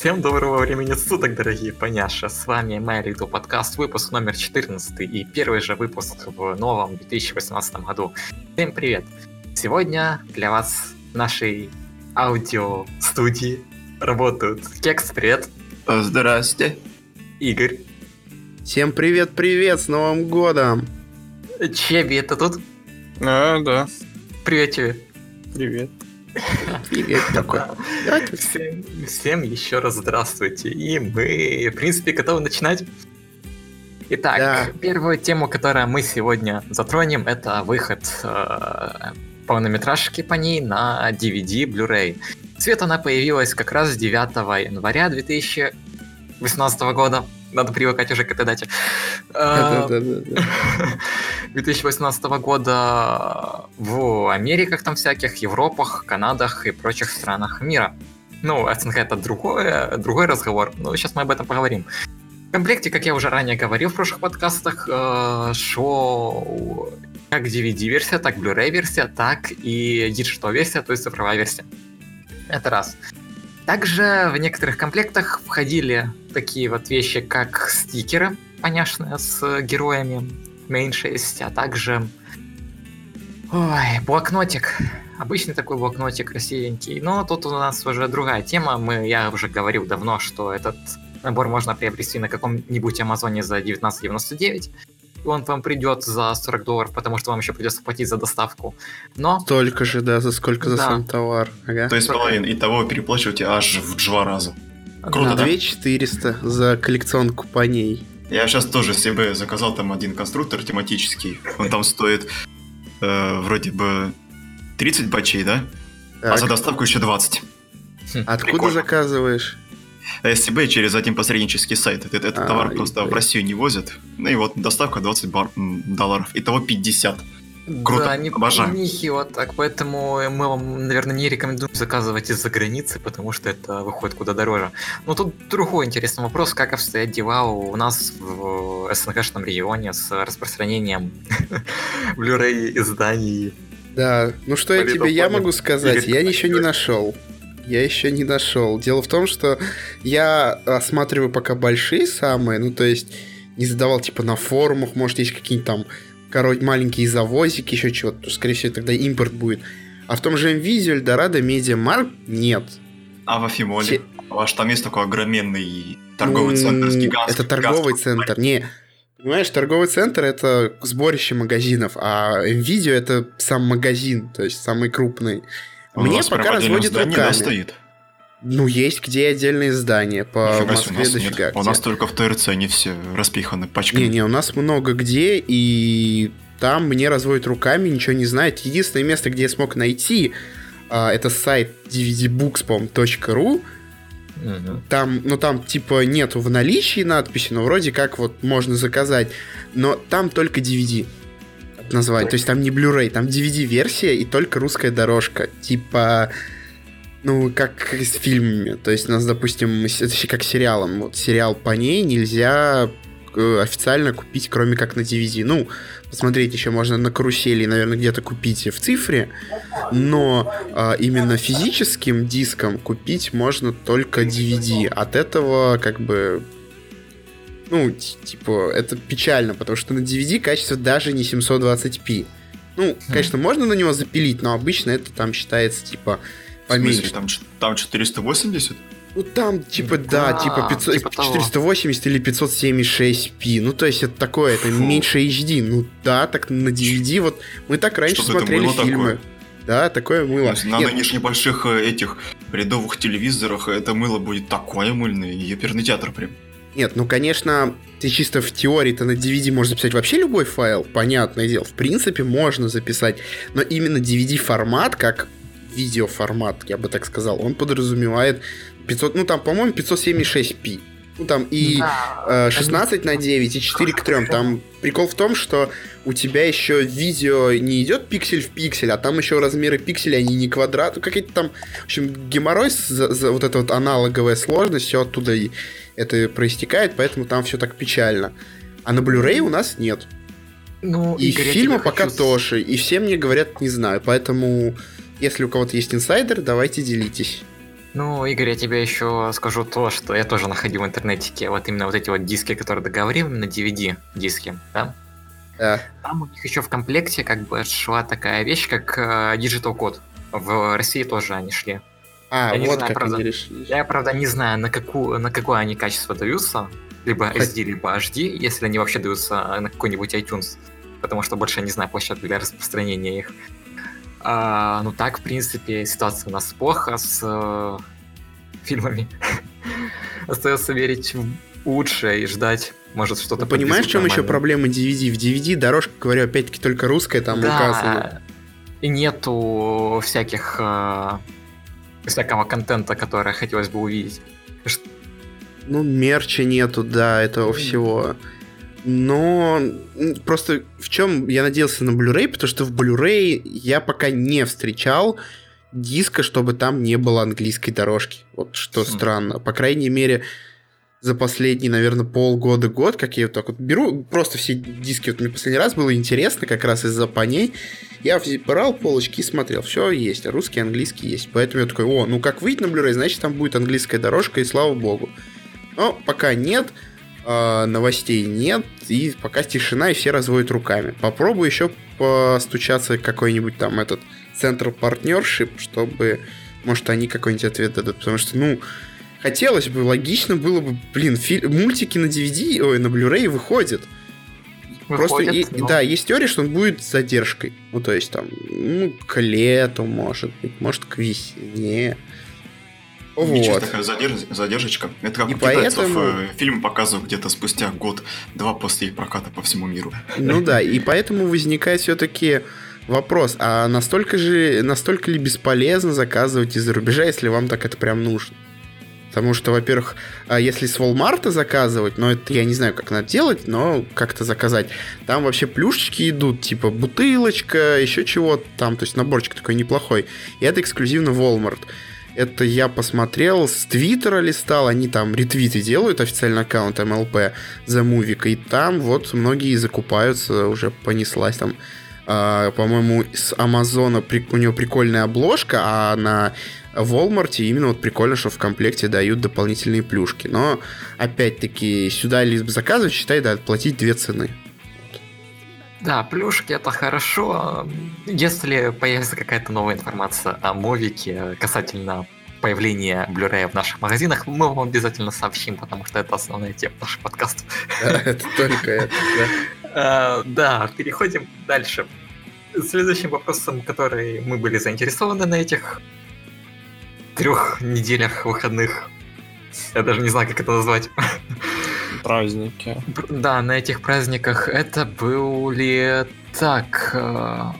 Всем доброго времени суток, дорогие поняши. С вами Мэриту подкаст, выпуск номер 14 и первый же выпуск в новом 2018 году. Всем привет! Сегодня для вас в нашей аудио-студии работают Кекс, привет! Здрасте! Игорь. Всем привет-привет, с Новым годом! Чеби, это тут? А, да. Привет тебе. Привет. Привет такой. Всем, всем еще раз здравствуйте. И мы, в принципе, готовы начинать. Итак, Да. первую тему, которую мы сегодня затронем, это выход э, полнометражки по ней на DVD Blu-ray. Цвет она появилась как раз 9 января 2018 года. Надо привыкать уже к этой дате. Э, Да-да-да-да. 2018 года в Америках там всяких, Европах, Канадах и прочих странах мира. Ну, СНГ это другое, другой разговор, но сейчас мы об этом поговорим. В комплекте, как я уже ранее говорил в прошлых подкастах, э, шел как DVD-версия, так Blu-ray версия, так и digital версия, то есть цифровая версия. Это раз. Также в некоторых комплектах входили такие вот вещи, как стикеры, понятные, с героями Main 6, а также Ой, блокнотик. Обычный такой блокнотик красивенький. Но тут у нас уже другая тема. Мы, я уже говорил давно, что этот набор можно приобрести на каком-нибудь Амазоне за 19.99. И он вам придет за 40 долларов, потому что вам еще придется платить за доставку. Но Столько же, да, за сколько за Да. сам товар. Ага. То есть, половин, итого вы переплачиваете аж в два раза. Круто, да, да? 2400 за коллекционку по ней. Я сейчас тоже себе заказал там один конструктор тематический. Он там стоит э, вроде бы 30 бачей, да? А Так, за доставку еще 20. Откуда прикольно. заказываешь? СТБ через один посреднический сайт. Этот, этот А, товар просто и- в Россию не возят. Ну и вот доставка 20 бар- долларов. Итого 50. Круто, Да, не, обожаю. нехило так, поэтому мы вам, наверное, не рекомендуем заказывать из-за границы, потому что это выходит куда дороже. Но тут другой интересный вопрос, как обстоят дела у нас в СНГшном регионе с распространением Blu-ray изданий. Да, ну что я тебе я могу сказать? Я ничего не нашел. Я еще не нашел. Дело в том, что я осматриваю пока большие самые, ну то есть не задавал типа на форумах, может есть какие-нибудь там короче, маленькие завозики, еще чего-то, то, скорее всего тогда импорт будет. А в том же MVideo, Eldorado, Mediamarkt нет. А в Афимоле? Те- Ваш там есть такой огроменный торговый Ну, центр с гигантским... Это торговый гигантским- центр. Не, понимаешь, торговый центр это сборище магазинов, а MVideo это сам магазин, то есть самый крупный. У Мне пока разводят здание, да, руками. стоит? Ну, есть где отдельные здания. По Нифига Москве у нас нет. дофига. У нас только в ТРЦ они все распиханы пачками. Не-не, у нас много где, и там мне разводят руками, ничего не знают. Единственное место, где я смог найти, а, это сайт dvdbooks, по-моему. Там, ну там типа нету в наличии надписи, но вроде как вот можно заказать. Но там только DVD от названия. То есть там не Blu-ray, там DVD-версия и только русская дорожка. Типа, ну, как с фильмами. То есть у нас, допустим, это как сериалом. Вот сериал по ней нельзя э, официально купить, кроме как на DVD. Ну, посмотреть еще можно на карусели, наверное, где-то купить в цифре. Но а, именно физическим диском купить можно только DVD. От этого как бы ну, типа, это печально, потому что на DVD качество даже не 720p. Ну, конечно, можно на него запилить, но обычно это там считается, типа, В смысле, поменьше. там, там 480? Ну, там, типа, да, Да, типа, 500 типа того. 480 или 576p. Ну, то есть, это такое, это Фу. меньше HD. Ну, да, так на DVD, вот, мы так раньше смотрели фильмы. такое. Да, такое мыло. На Нет, нынешних больших э, этих рядовых телевизорах это мыло будет такое мыльное, и оперный театр прям. Нет, ну, конечно, ты чисто в теории-то на DVD можешь записать вообще любой файл, понятное дело. В принципе, можно записать. Но именно DVD-формат, как видеоформат, я бы так сказал, он подразумевает 500, ну, там, по-моему, 576p. Ну, там и Да, э, 16 на 9 и 4 к 3. Там прикол в том, что у тебя еще видео не идет пиксель в пиксель, а там еще размеры пикселя, они не квадрат, ну, какие-то там, в общем, геморрой, за, за вот эта вот аналоговая сложность, все оттуда и это проистекает, поэтому там все так печально. А на Blu-ray у нас нет. Ну, и Игорь, фильма пока хочу... тоже. И все мне говорят, не знаю. Поэтому, если у кого-то есть инсайдер, давайте делитесь. Ну, Игорь, я тебе еще скажу то, что я тоже находил в интернете вот именно вот эти вот диски, которые договорил, именно DVD диски, да? Да. Там у них еще в комплекте как бы шла такая вещь, как э, Digital код. В России тоже они шли. А, я вот знаю, как правда, они решили. Я, правда, не знаю, на, какую, на какое они качество даются. Либо SD, либо HD, если они вообще даются на какой-нибудь iTunes. Потому что больше не знаю площадку для распространения их. А, ну так, в принципе, ситуация у нас плохо с э, фильмами. Остается верить в лучшее и ждать, может, что-то Понимаешь, в чем еще проблема DVD? В DVD дорожка, говорю, опять-таки только русская там да, указана. И нету всяких э, всякого контента, который хотелось бы увидеть. Ну, мерча нету, да, этого всего. Но просто в чем я надеялся на Blu-ray, потому что в Blu-ray я пока не встречал диска, чтобы там не было английской дорожки. Вот что хм. странно. По крайней мере, за последние, наверное, полгода-год, как я вот так вот беру, просто все диски, вот мне последний раз было интересно, как раз из-за поней, я брал полочки и смотрел, все есть, русский, английский есть. Поэтому я такой, о, ну как выйдет на Blu-ray, значит там будет английская дорожка, и слава богу. Но пока нет, э, новостей нет, и пока тишина, и все разводят руками. Попробую еще постучаться какой-нибудь там этот центр партнершип, чтобы, может, они какой-нибудь ответ дадут, потому что, ну, хотелось бы, логично было бы, блин, фи- мультики на DVD, ой, на Blu-ray выходят. Выходит, Просто, и, но... да, есть теория, что он будет с задержкой. Ну, то есть, там, ну, к лету, может быть, может, к весне. Вот. Такая задерж... задержечка. Это как и у поэтому... Э, фильм показывают где-то спустя год-два после их проката по всему миру. Ну да, и поэтому возникает все-таки вопрос, а настолько же, настолько ли бесполезно заказывать из-за рубежа, если вам так это прям нужно? Потому что, во-первых, а если с Walmart заказывать, но это я не знаю, как надо делать, но как-то заказать, там вообще плюшечки идут, типа бутылочка, еще чего-то там, то есть наборчик такой неплохой. И это эксклюзивно Walmart. Это я посмотрел, с Твиттера листал, они там ретвиты делают, официальный аккаунт MLP за Мувика, и там вот многие закупаются, уже понеслась там Uh, по-моему, с Амазона у него прикольная обложка, а на в Walmart именно вот прикольно, что в комплекте дают дополнительные плюшки. Но, опять-таки, сюда либо заказывать, считай, да, платить две цены. Да, плюшки это хорошо. Если появится какая-то новая информация о Мовике касательно появления Blu-ray в наших магазинах, мы вам обязательно сообщим, потому что это основная тема нашего подкаста. Это только это. А, да, переходим дальше. Следующим вопросом, который мы были заинтересованы на этих трех неделях выходных, я даже не знаю, как это назвать, праздники. Да, на этих праздниках это были так. Э,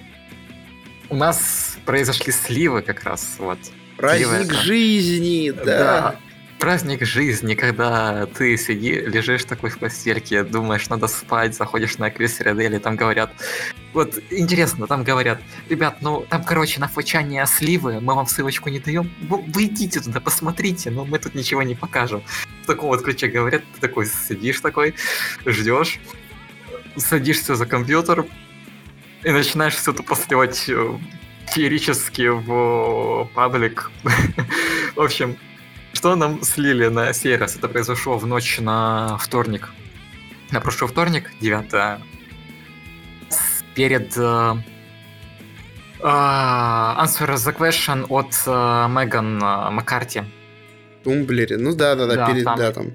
у нас произошли сливы как раз, вот. Праздник жизни, да. да праздник жизни, когда ты сиди, лежишь такой в постельке, думаешь, надо спать, заходишь на Квестередель, и там говорят... Вот, интересно, там говорят, ребят, ну, там, короче, на фочание сливы, мы вам ссылочку не даем, вы идите туда, посмотрите, но мы тут ничего не покажем. В таком вот ключе говорят, ты такой сидишь такой, ждешь, садишься за компьютер и начинаешь все это посливать э, феерически в паблик. В общем, что нам слили на сей раз? Это произошло в ночь на вторник. На прошлый вторник, 9 перед uh, uh, Answer the Question от uh, Меган Маккарти. Tumblr'е, ну да, да, да, перед, там. да, там.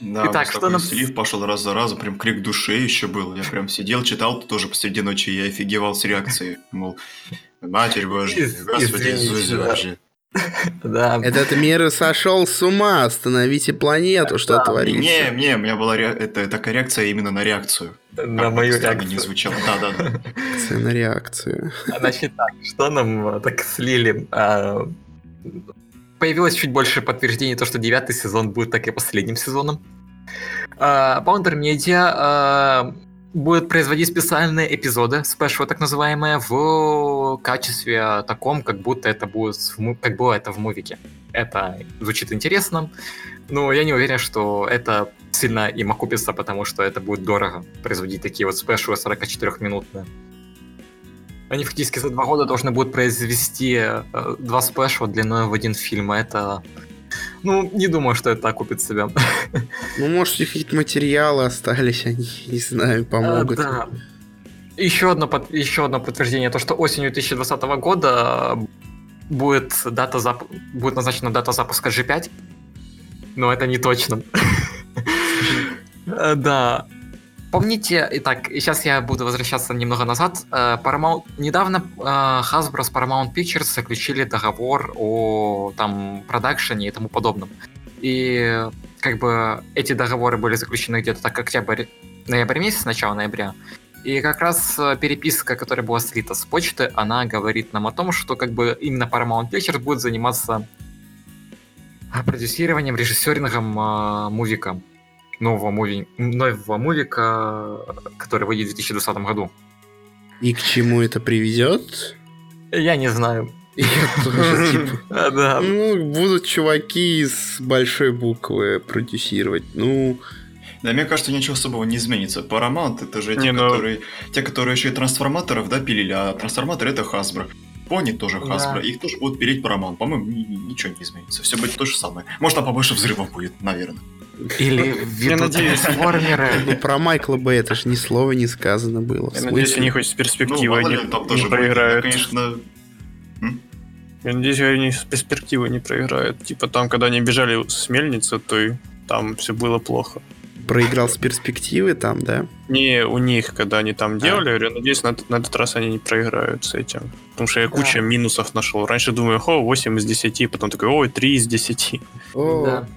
Да, Итак, что нам... слив пошел раз за разом, прям крик души еще был. Я прям сидел, читал тоже посреди ночи, я офигевал с реакцией. Мол, Матерь Божья, Господи Иисусе вообще. Да. Этот мир сошел с ума, остановите планету, что да. творится. Не, не, у меня была ре... это такая реакция именно на реакцию. На как мою реакцию. не звучало. Да, да, да. Реакция на реакцию. Значит так, что нам э, так слили? А, появилось чуть больше подтверждений, то, что девятый сезон будет так и последним сезоном. Баундер uh, Media uh, будет производить специальные эпизоды, спешл так называемые, в качестве таком, как будто это будет, как было это в мувике. Это звучит интересно, но я не уверен, что это сильно им окупится, потому что это будет дорого производить такие вот спешлы 44-минутные. Они фактически за два года должны будут произвести э, два спешла длиной в один фильм. Это ну, не думаю, что это окупит себя. Ну, может, какие-то материалы остались, они, не знаю, помогут. А, да. Еще одно, еще одно подтверждение, то, что осенью 2020 года будет, дата зап... будет назначена дата запуска G5, но это не точно. Да, Помните, итак, сейчас я буду возвращаться немного назад. Э, Paramount... Недавно э, Hasbro с Paramount Pictures заключили договор о там продакшене и тому подобном. И как бы эти договоры были заключены где-то так октябрь, ноябрь месяц, начало ноября. И как раз э, переписка, которая была слита с почты, она говорит нам о том, что как бы именно Paramount Pictures будет заниматься продюсированием, режиссерингом э, мувика нового, муви, нового мувика, который выйдет в 2020 году. И к чему это приведет? Я не знаю. Я тоже, типа... да. Ну, будут чуваки с большой буквы продюсировать. Ну... Да, мне кажется, ничего особого не изменится. Paramount это же те, не, но... которые, те, которые еще и трансформаторов, да, пилили, а трансформаторы это Hasbro. Пони тоже Hasbro, да. их тоже будут пилить Paramount. По-моему, ничего не изменится. Все будет то же самое. Может, там побольше взрывов будет, наверное. Или я надеюсь, Ворнеры. Ну, про Майкла Б это ж ни слова не сказано было. Я надеюсь, они хоть с перспективой ну, там не тоже проиграют. конечно... Я надеюсь, они с перспективой не проиграют. Типа там, когда они бежали с мельницы, то и там все было плохо. Проиграл с перспективы там, да? Не, у них, когда они там делали, а. я надеюсь, на, на этот раз они не проиграют с этим. Потому что я да. куча минусов нашел. Раньше думаю, о, 8 из 10, потом такой, ой, 3 из 10. О. Да.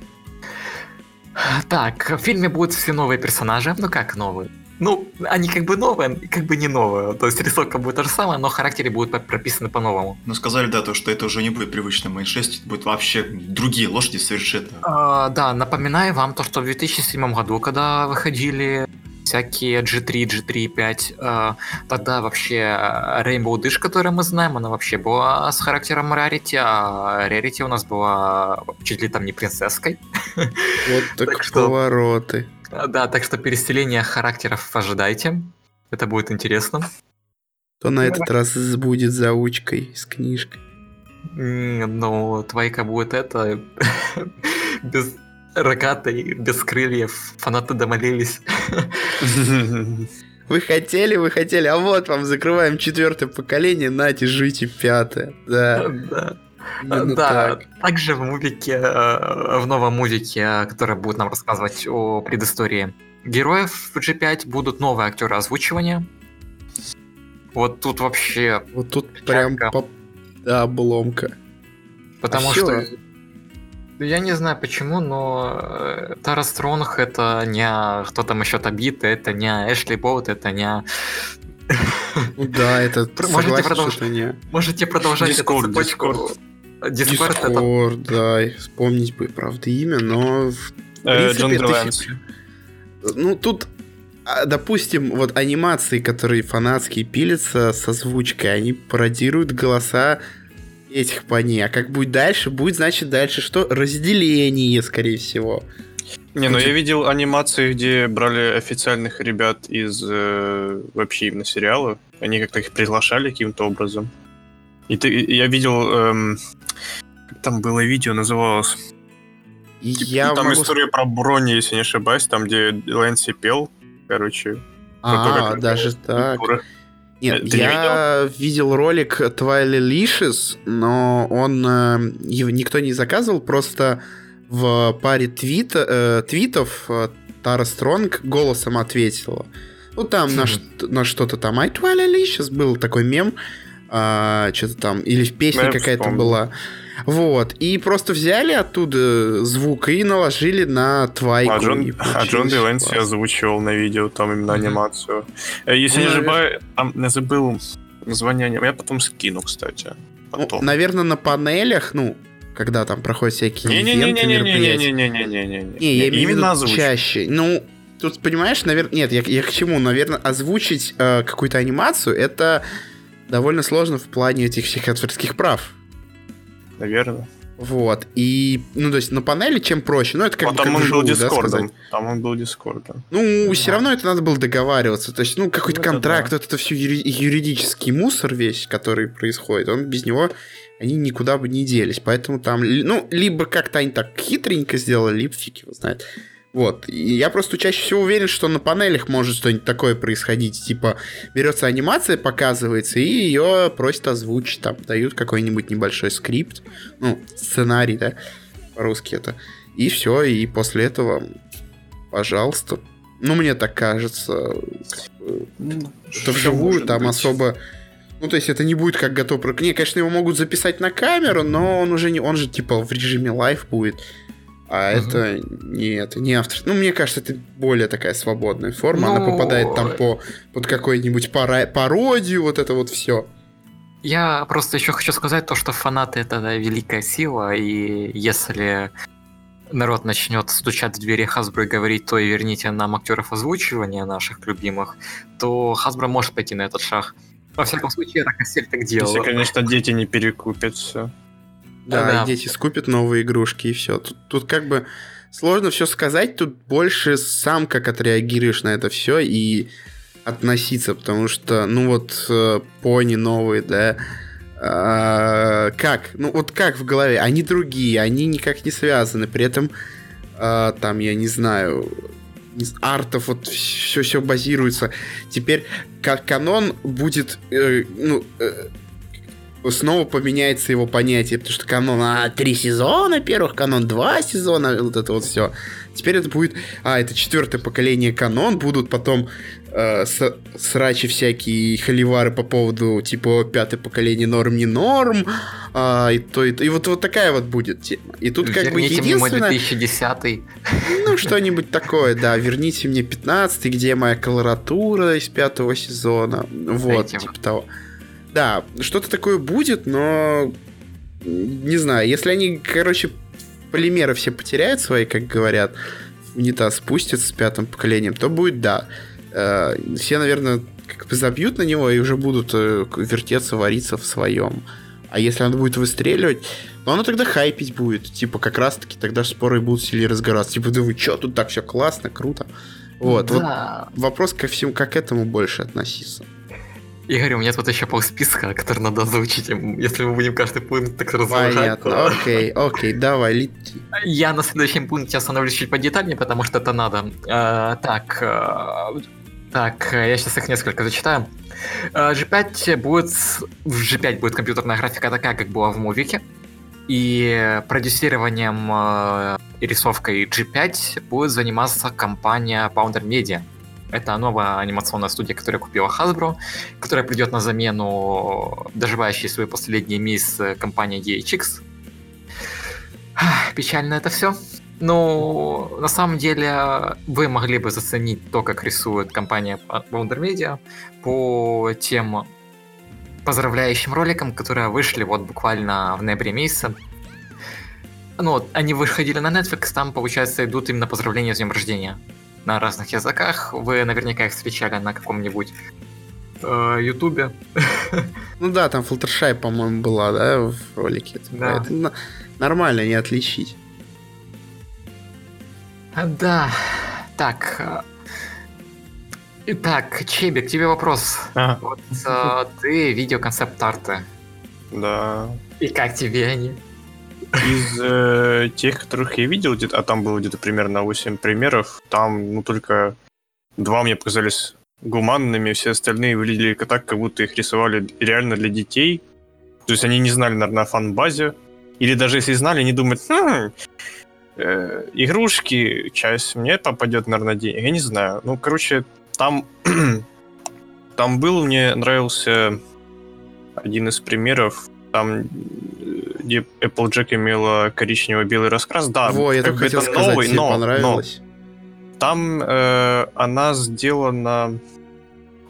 Так, в фильме будут все новые персонажи. Ну как новые? Ну, они как бы новые, как бы не новые. То есть рисовка будет та же самая, но характеры будут прописаны по-новому. Ну, сказали, да, то, что это уже не будет привычно Main 6, это будут вообще другие лошади совершенно. А, да, напоминаю вам то, что в 2007 году, когда выходили всякие G3, G3, 5. Тогда вообще э, Rainbow Dish, которую мы знаем, она вообще была с характером Rarity, а Rarity у нас была чуть ли там не принцесской. Вот так, так что, повороты. Да, так что переселение характеров ожидайте. Это будет интересно. То на этот раз будет заучкой с книжкой. Ну, твойка будет это без рогатый, без крыльев. Фанаты домолились. Вы хотели, вы хотели, а вот вам закрываем четвертое поколение, нате, жите пятое. Да. Да. Именно да, так. также в мувике, э, в новом мувике, который будет нам рассказывать о предыстории героев в G5, будут новые актеры озвучивания. Вот тут вообще... Вот тут прям по... да, обломка. Потому а что... Я не знаю почему, но э, Тара Стронг это не кто там еще Табит, это не Эшли Боут, это не... Ну да, это можете, продолж... не... можете продолжать Discord, эту цепочку. Дискорд, это... да, вспомнить бы, правда, имя, но в э, принципе. Ну, тут а, допустим, вот анимации, которые фанатские пилятся с озвучкой, они пародируют голоса этих пони. А как будет дальше? Будет, значит, дальше что? Разделение, скорее всего. Не, ну я видел анимации, где брали официальных ребят из э, вообще именно сериала. Они как-то их приглашали каким-то образом. И ты, я видел, эм, там было видео, называлось. Я ну, там могу... история про брони, если не ошибаюсь, там, где Лэнси пел, короче. А, то, даже так. Нет, Ты я не видел? видел ролик Twilight Licious, но он э, его никто не заказывал, просто в паре твит, э, твитов э, Тара Стронг голосом ответила. Ну, там на, на что-то там. I Twilight Licious был такой мем, э, что-то там, или песня какая-то была. Вот. И просто взяли оттуда э, звук и наложили на а твайку. А Джон, а Джон Беленси озвучивал на видео там именно анимацию. Э, если ну, не ошибаюсь, там я забыл название. Я потом скину, кстати. Ну, потом. Ну, наверное, на панелях, ну, когда там проходят всякие не не Не-не-не-не-не-не-не-не. Не, не я имею в виду чаще. Ну, тут, понимаешь, наверное... Нет, я, я к чему? Наверное, озвучить э, какую-то анимацию, это довольно сложно в плане этих всех авторских прав. Наверное. Вот. И, ну, то есть на панели чем проще. Ну, это как а бы там как он был да, дискордом. Там он был дискордом. Ну, да. все равно это надо было договариваться. То есть, ну, какой-то ну, контракт, да. вот это все юридический мусор весь, который происходит, он без него они никуда бы не делись. Поэтому там, ну, либо как-то они так хитренько сделали, либо фиг его знает. Вот. И я просто чаще всего уверен, что на панелях может что-нибудь такое происходить. Типа, берется анимация, показывается, и ее просят озвучить. Там дают какой-нибудь небольшой скрипт. Ну, сценарий, да, по-русски это. И все, и после этого, пожалуйста. Ну, мне так кажется, ну, что вживую там быть. особо... Ну, то есть это не будет как готов... Не, конечно, его могут записать на камеру, но он уже не... Он же, типа, в режиме live будет. А угу. это не это не автор. Ну, мне кажется, это более такая свободная форма. Ну... Она попадает там по под какой-нибудь пара... пародию, вот это вот все. Я просто еще хочу сказать то, что фанаты это да, великая сила, и если народ начнет стучать в двери Hasbro и говорить, то и верните нам актеров озвучивания наших любимых, то Hasbro может пойти на этот шаг. Во всяком случае, это Кассель так делал. Если, конечно, дети не перекупят все. Да, да, и дети скупят новые игрушки, и все. Тут, тут как бы сложно все сказать, тут больше сам как отреагируешь на это все и относиться, потому что, ну вот, э, пони новые, да, э, как? Ну вот как в голове? Они другие, они никак не связаны, при этом э, там, я не знаю, артов, вот все, все базируется. Теперь как канон будет, э, ну, э, снова поменяется его понятие, потому что канон а, три сезона первых, канон два сезона, вот это вот все. Теперь это будет, а, это четвертое поколение канон, будут потом э, с, срачи всякие холивары по поводу, типа, пятое поколение норм, не норм, а, и, то, и, и вот, вот такая вот будет тема. И тут как верните бы единственное... мне 2010 Ну, что-нибудь такое, да, верните мне 15 где моя колоратура из пятого сезона, вот, типа того. Да, что-то такое будет, но не знаю, если они, короче, полимеры все потеряют свои, как говорят, унитаз спустится с пятым поколением, то будет да. Э, все, наверное, как бы забьют на него и уже будут э, вертеться, вариться в своем. А если оно будет выстреливать, то оно тогда хайпить будет. Типа, как раз-таки тогда споры будут сильнее разгораться. Типа, да вы что, тут так все классно, круто. Вот, да. вот вопрос ко всему, как к этому больше относиться. Игорь, у меня тут еще полсписка, который надо озвучить, если мы будем каждый пункт так разложить. Понятно, то... окей, окей, давай, лети. Я на следующем пункте остановлюсь чуть подетальнее, потому что это надо. А, так, а, так, я сейчас их несколько зачитаю. G5 будет... В G5 будет компьютерная графика такая, как была в Мувике. И продюсированием и рисовкой G5 будет заниматься компания Pounder Media. Это новая анимационная студия, которая купила Hasbro, которая придет на замену доживающей свои последние мисс компании DHX. Печально это все. Но на самом деле вы могли бы заценить то, как рисует компания Wonder Media по тем поздравляющим роликам, которые вышли вот буквально в ноябре месяце. Ну, они выходили на Netflix, там, получается, идут именно поздравления с днем рождения на разных языках. Вы наверняка их встречали на каком-нибудь э, Ютубе. Ну да, там Флаттершай, по-моему, была, да, в ролике. Да. Это нормально, не отличить. Да. Так. Э, итак, Чебик, тебе вопрос. Ага. Вот э, ты видел концепт-арты. Да. И как тебе они? Из э, тех, которых я видел, где а там было где-то примерно 8 примеров, там ну, только два мне показались гуманными, все остальные выглядели так, как будто их рисовали реально для детей. То есть они не знали, наверное, о фан-базе. Или даже если знали, они думают, хм, э, игрушки, часть мне попадет, наверное, денег. Я не знаю. Ну, короче, там, там был, мне нравился один из примеров, там где Applejack имела коричнево-белый раскрас, да, Во, я как хотел это сказать, новый, но, понравилось. но там э, она сделана,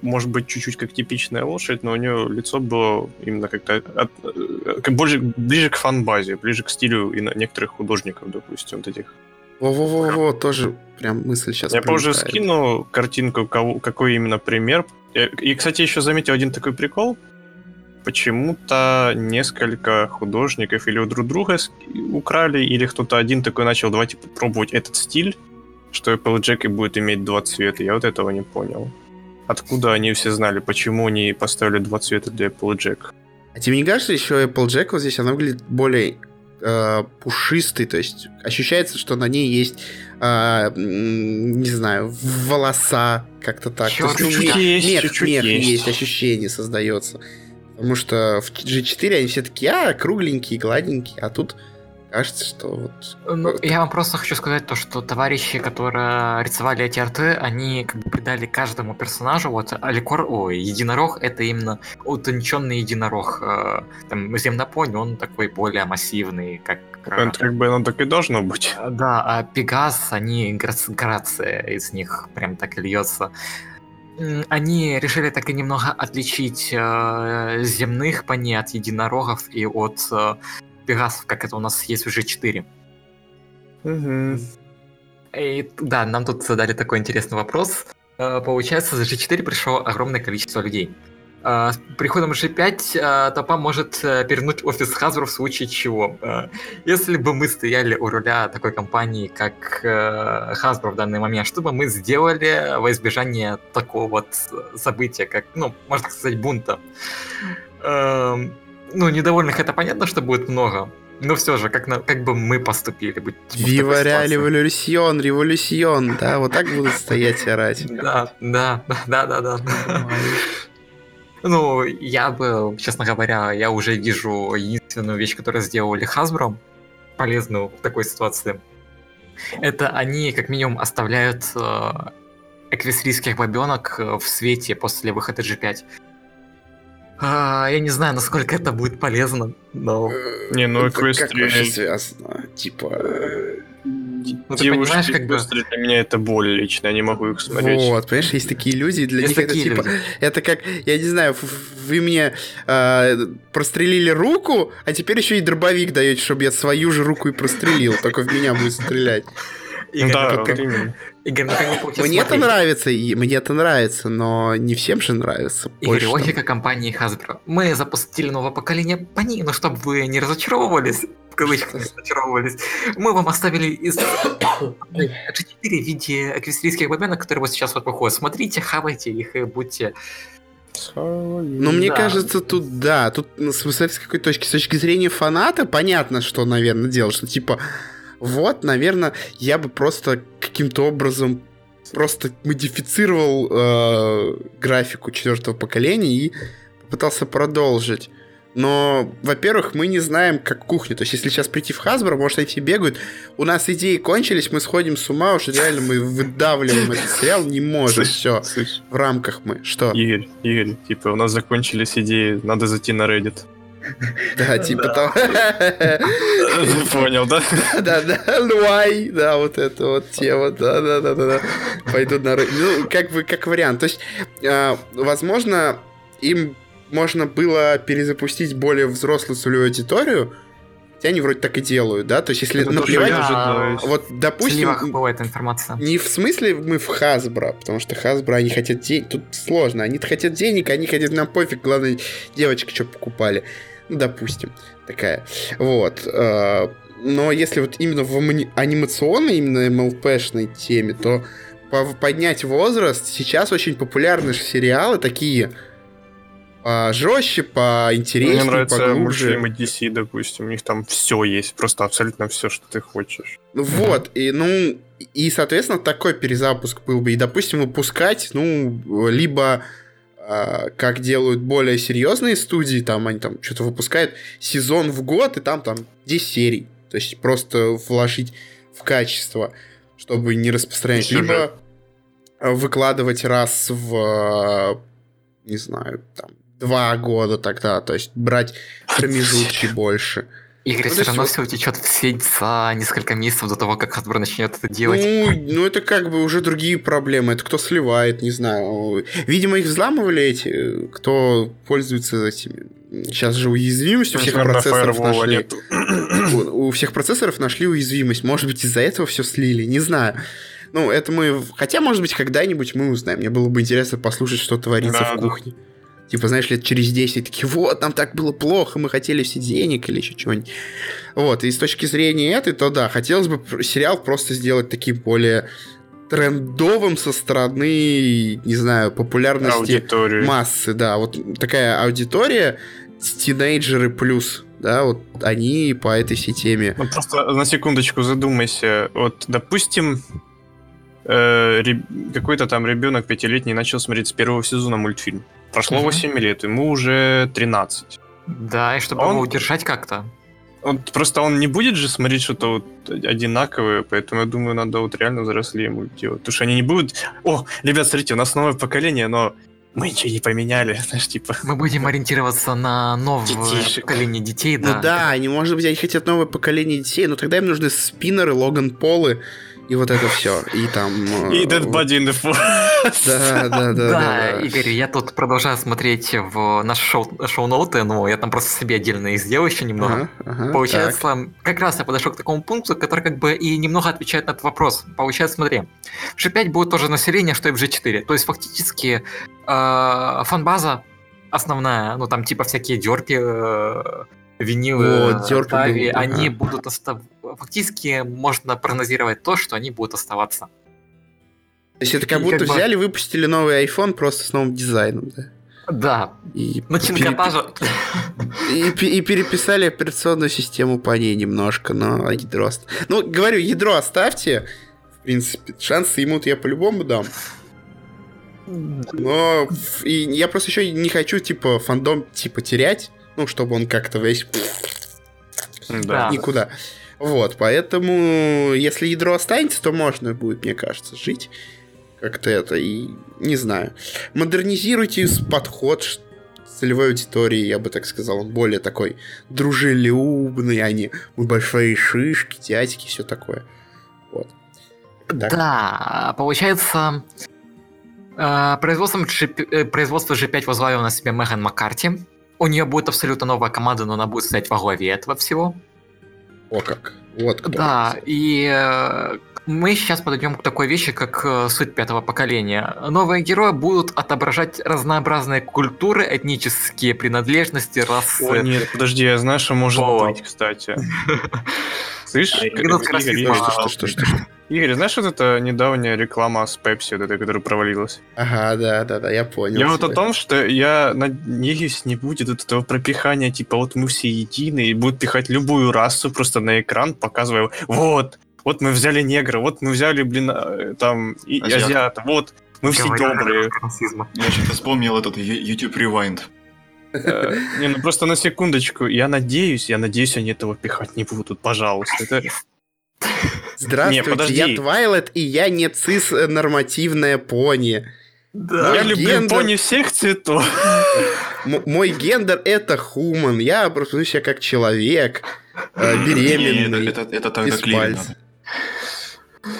может быть, чуть-чуть как типичная лошадь, но у нее лицо было именно как-то от, э, как больше, ближе к фан-базе, ближе к стилю и некоторых художников, допустим, вот этих Во-во-во, тоже прям мысль сейчас Я позже скину картинку, кого, какой именно пример. И, кстати, еще заметил один такой прикол. Почему-то несколько художников или у друг друга украли, или кто-то один такой начал, давайте попробовать этот стиль, что Applejack и будет иметь два цвета. Я вот этого не понял. Откуда они все знали, почему они поставили два цвета для Applejack? А тебе не кажется, еще Applejack вот здесь, она выглядит более э, пушистый, то есть ощущается, что на ней есть, э, не знаю, волоса, как-то так. Чуть-чуть есть, чуть-чуть есть. есть, ощущение создается. Потому что в G4 они все такие, а, кругленькие, гладенькие, а тут кажется, что вот... Ну, я вам просто хочу сказать то, что товарищи, которые рисовали эти арты, они как бы придали каждому персонажу, вот Аликор, ой, единорог, это именно утонченный единорог. Э, там, Земнопонь, он такой более массивный, как... Это как бы оно так и должно быть. Да, а Пегас, они грация из них прям так и льется они решили так и немного отличить э, земных пони от единорогов и от э, пегасов, как это у нас есть уже 4. Угу. И да, нам тут задали такой интересный вопрос. Э, получается, за G4 пришло огромное количество людей. С приходом G5 Топа может перевернуть офис Hasbro в случае чего. Если бы мы стояли у руля такой компании, как Hasbro в данный момент, что бы мы сделали во избежание такого вот события, как, ну, можно сказать, бунта? Эм, ну, недовольных это понятно, что будет много, но все же, как, на, как бы мы поступили? Быть, Виваря революцион, революцион, да, вот так будут стоять и орать. Да, да, да, да, да. Ну, я бы, честно говоря, я уже вижу единственную вещь, которую сделали Hasbro, полезную в такой ситуации. Это они, как минимум, оставляют э, эквестрийских бабенок э, в свете после выхода G5. А, я не знаю, насколько это будет полезно, но... Не, ну Эквестрия... Как вообще связано? Типа... Ну, ты Девушки понимаешь, как бы... для меня это боль лично, я не могу их смотреть. Вот, понимаешь, есть такие люди, для есть них это типа... Люди. Это как, я не знаю, вы мне э, прострелили руку, а теперь еще и дробовик даете, чтобы я свою же руку и прострелил, только в меня будет стрелять. Игорь, да, как, именно. Игорь, ну, как бы, мне это нравится, и мне это нравится, но не всем же нравится. Игорь, логика компании Hasbro. Мы запустили новое поколение пони, но чтобы вы не разочаровывались, в кавычках не разочаровывались, мы вам оставили из G4 в виде аквестрийских бабенок, которые вот сейчас вот выходят. Смотрите, хавайте их и будьте ну, мне да. кажется, тут да, тут ну, с, с какой точки, с точки зрения фаната, понятно, что, наверное, делать, что типа вот, наверное, я бы просто каким-то образом просто модифицировал э, графику четвертого поколения и попытался продолжить. Но, во-первых, мы не знаем, как кухня. То есть, если сейчас прийти в Хасбро, может, эти бегают. У нас идеи кончились, мы сходим с ума, уже реально мы выдавливаем этот сериал, не можем. Все. В рамках мы. Что? Игорь, Игорь, типа, у нас закончились идеи, надо зайти на Reddit. Да, типа того. Понял, да? Да, да, Луай, да, вот это вот тема, да, да, да, да, Пойду на Ну, как бы, как вариант. То есть, а, возможно, им можно было перезапустить более взрослую целевую аудиторию, Хотя они вроде так и делают, да? То есть, если это наплевать... Да, вот, допустим... бывает информация. Не в смысле мы в Хасбро, потому что Хасбро, они хотят денег... Тут сложно. Они хотят денег, они хотят нам пофиг. Главное, девочки что покупали. Ну, допустим, такая. Вот. Э, но если вот именно в анимационной, именно МЛПшной теме, то поднять возраст, сейчас очень популярны сериалы такие, по жестче, поинтереснее, Мне нравится поглубже. мультфильмы DC, допустим, у них там все есть, просто абсолютно все, что ты хочешь. Вот, и, ну, и, соответственно, такой перезапуск был бы. И, допустим, выпускать, ну, либо а, как делают более серьезные студии, там они там что-то выпускают сезон в год, и там там 10 серий. То есть просто вложить в качество, чтобы не распространять. Либо выкладывать раз в, не знаю, там, два года тогда, то есть брать промежутки больше. Игорь ну, все равно все утечет в сеть за несколько месяцев до того, как Hasbro начнет это делать. Ну, ну, это как бы уже другие проблемы. Это кто сливает, не знаю. Видимо, их взламывали эти, кто пользуется этими сейчас же уязвимость у всех процессоров нашли. У, у всех процессоров нашли уязвимость. Может быть, из-за этого все слили, не знаю. Ну, это мы... Хотя, может быть, когда-нибудь мы узнаем. Мне было бы интересно послушать, что творится да, в кухне. Да. Типа, знаешь, лет через 10 такие, вот, нам так было плохо, мы хотели все денег или еще чего-нибудь. Вот, и с точки зрения этой, то да, хотелось бы сериал просто сделать таким более трендовым со стороны, не знаю, популярности аудитории. массы, да, вот такая аудитория, тинейджеры плюс, да, вот они по этой всей теме. Ну, просто на секундочку задумайся, вот, допустим, э, какой-то там ребенок пятилетний начал смотреть с первого сезона мультфильм. Прошло угу. 8 лет, ему уже 13. Да, и чтобы Он... его удержать как-то. Он, просто он не будет же смотреть что-то вот одинаковое, поэтому я думаю, надо вот реально взрослее ему делать. Потому что они не будут... О, ребят, смотрите, у нас новое поколение, но мы ничего не поменяли, знаешь, типа... Мы будем ориентироваться на новое Детишек. поколение детей, да. Ну да, они, может быть, они хотят новое поколение детей, но тогда им нужны спиннеры, Логан Полы, и вот это все. И там... И э, Dead Body in the Forest. Да, да, да. Да, Игорь, я тут продолжаю смотреть в наши шоу, шоу-ноуты, но я там просто себе отдельно их сделал еще немного. Получается, как раз я подошел к такому пункту, который как бы и немного отвечает на этот вопрос. Получается, смотри, в G5 будет тоже население, что и в G4. То есть фактически э, фан-база основная, ну там типа всякие дерпи, э, винилы, ага. они будут оставаться... Фактически можно прогнозировать то, что они будут оставаться. То есть это как и будто как взяли, бы... выпустили новый iPhone просто с новым дизайном, да? Да. И Начинка переп... же. И, и переписали операционную систему по ней немножко, но ядро... Ну, говорю, ядро оставьте. В принципе, шансы ему я по-любому дам. Но и я просто еще не хочу, типа, фандом, типа, терять ну, чтобы он как-то весь... Да. Никуда. Вот, поэтому, если ядро останется, то можно будет, мне кажется, жить как-то это, и не знаю. Модернизируйте подход целевой аудитории, я бы так сказал, он более такой дружелюбный, а не мы большие шишки, дядьки, все такое. Вот. Так. Да, получается, э, производством G, э, производство G5 возглавил на себе Меган Маккарти, у нее будет абсолютно новая команда, но она будет стоять во главе этого всего. О как. Вот кто. Да, и э, мы сейчас подойдем к такой вещи, как э, суть пятого поколения. Новые герои будут отображать разнообразные культуры, этнические принадлежности, расы. О, нет, подожди, я знаю, что может О. быть, кстати. Слышь, что, что, что, что? Игорь, знаешь, вот эта недавняя реклама с Пепси, вот эта, которая провалилась? Ага, да, да, да, я понял. Я вот о том, что я надеюсь, не будет вот этого пропихания, типа, вот мы все едины, и будут пихать любую расу просто на экран, показывая, вот, вот мы взяли негра, вот мы взяли, блин, э, там, и, азиата. азиата, вот, мы все добрые. Я что-то вспомнил этот YouTube Rewind. Э, не, ну просто на секундочку. Я надеюсь, я надеюсь, они этого пихать не будут, пожалуйста. Здравствуйте, не, я Твайлет, и я не цис-нормативная пони. Да. Я люблю гендер... пони всех цветов. М- мой гендер это хуман. Я просто себя как человек, э, беременный. Это, это, это тогда клире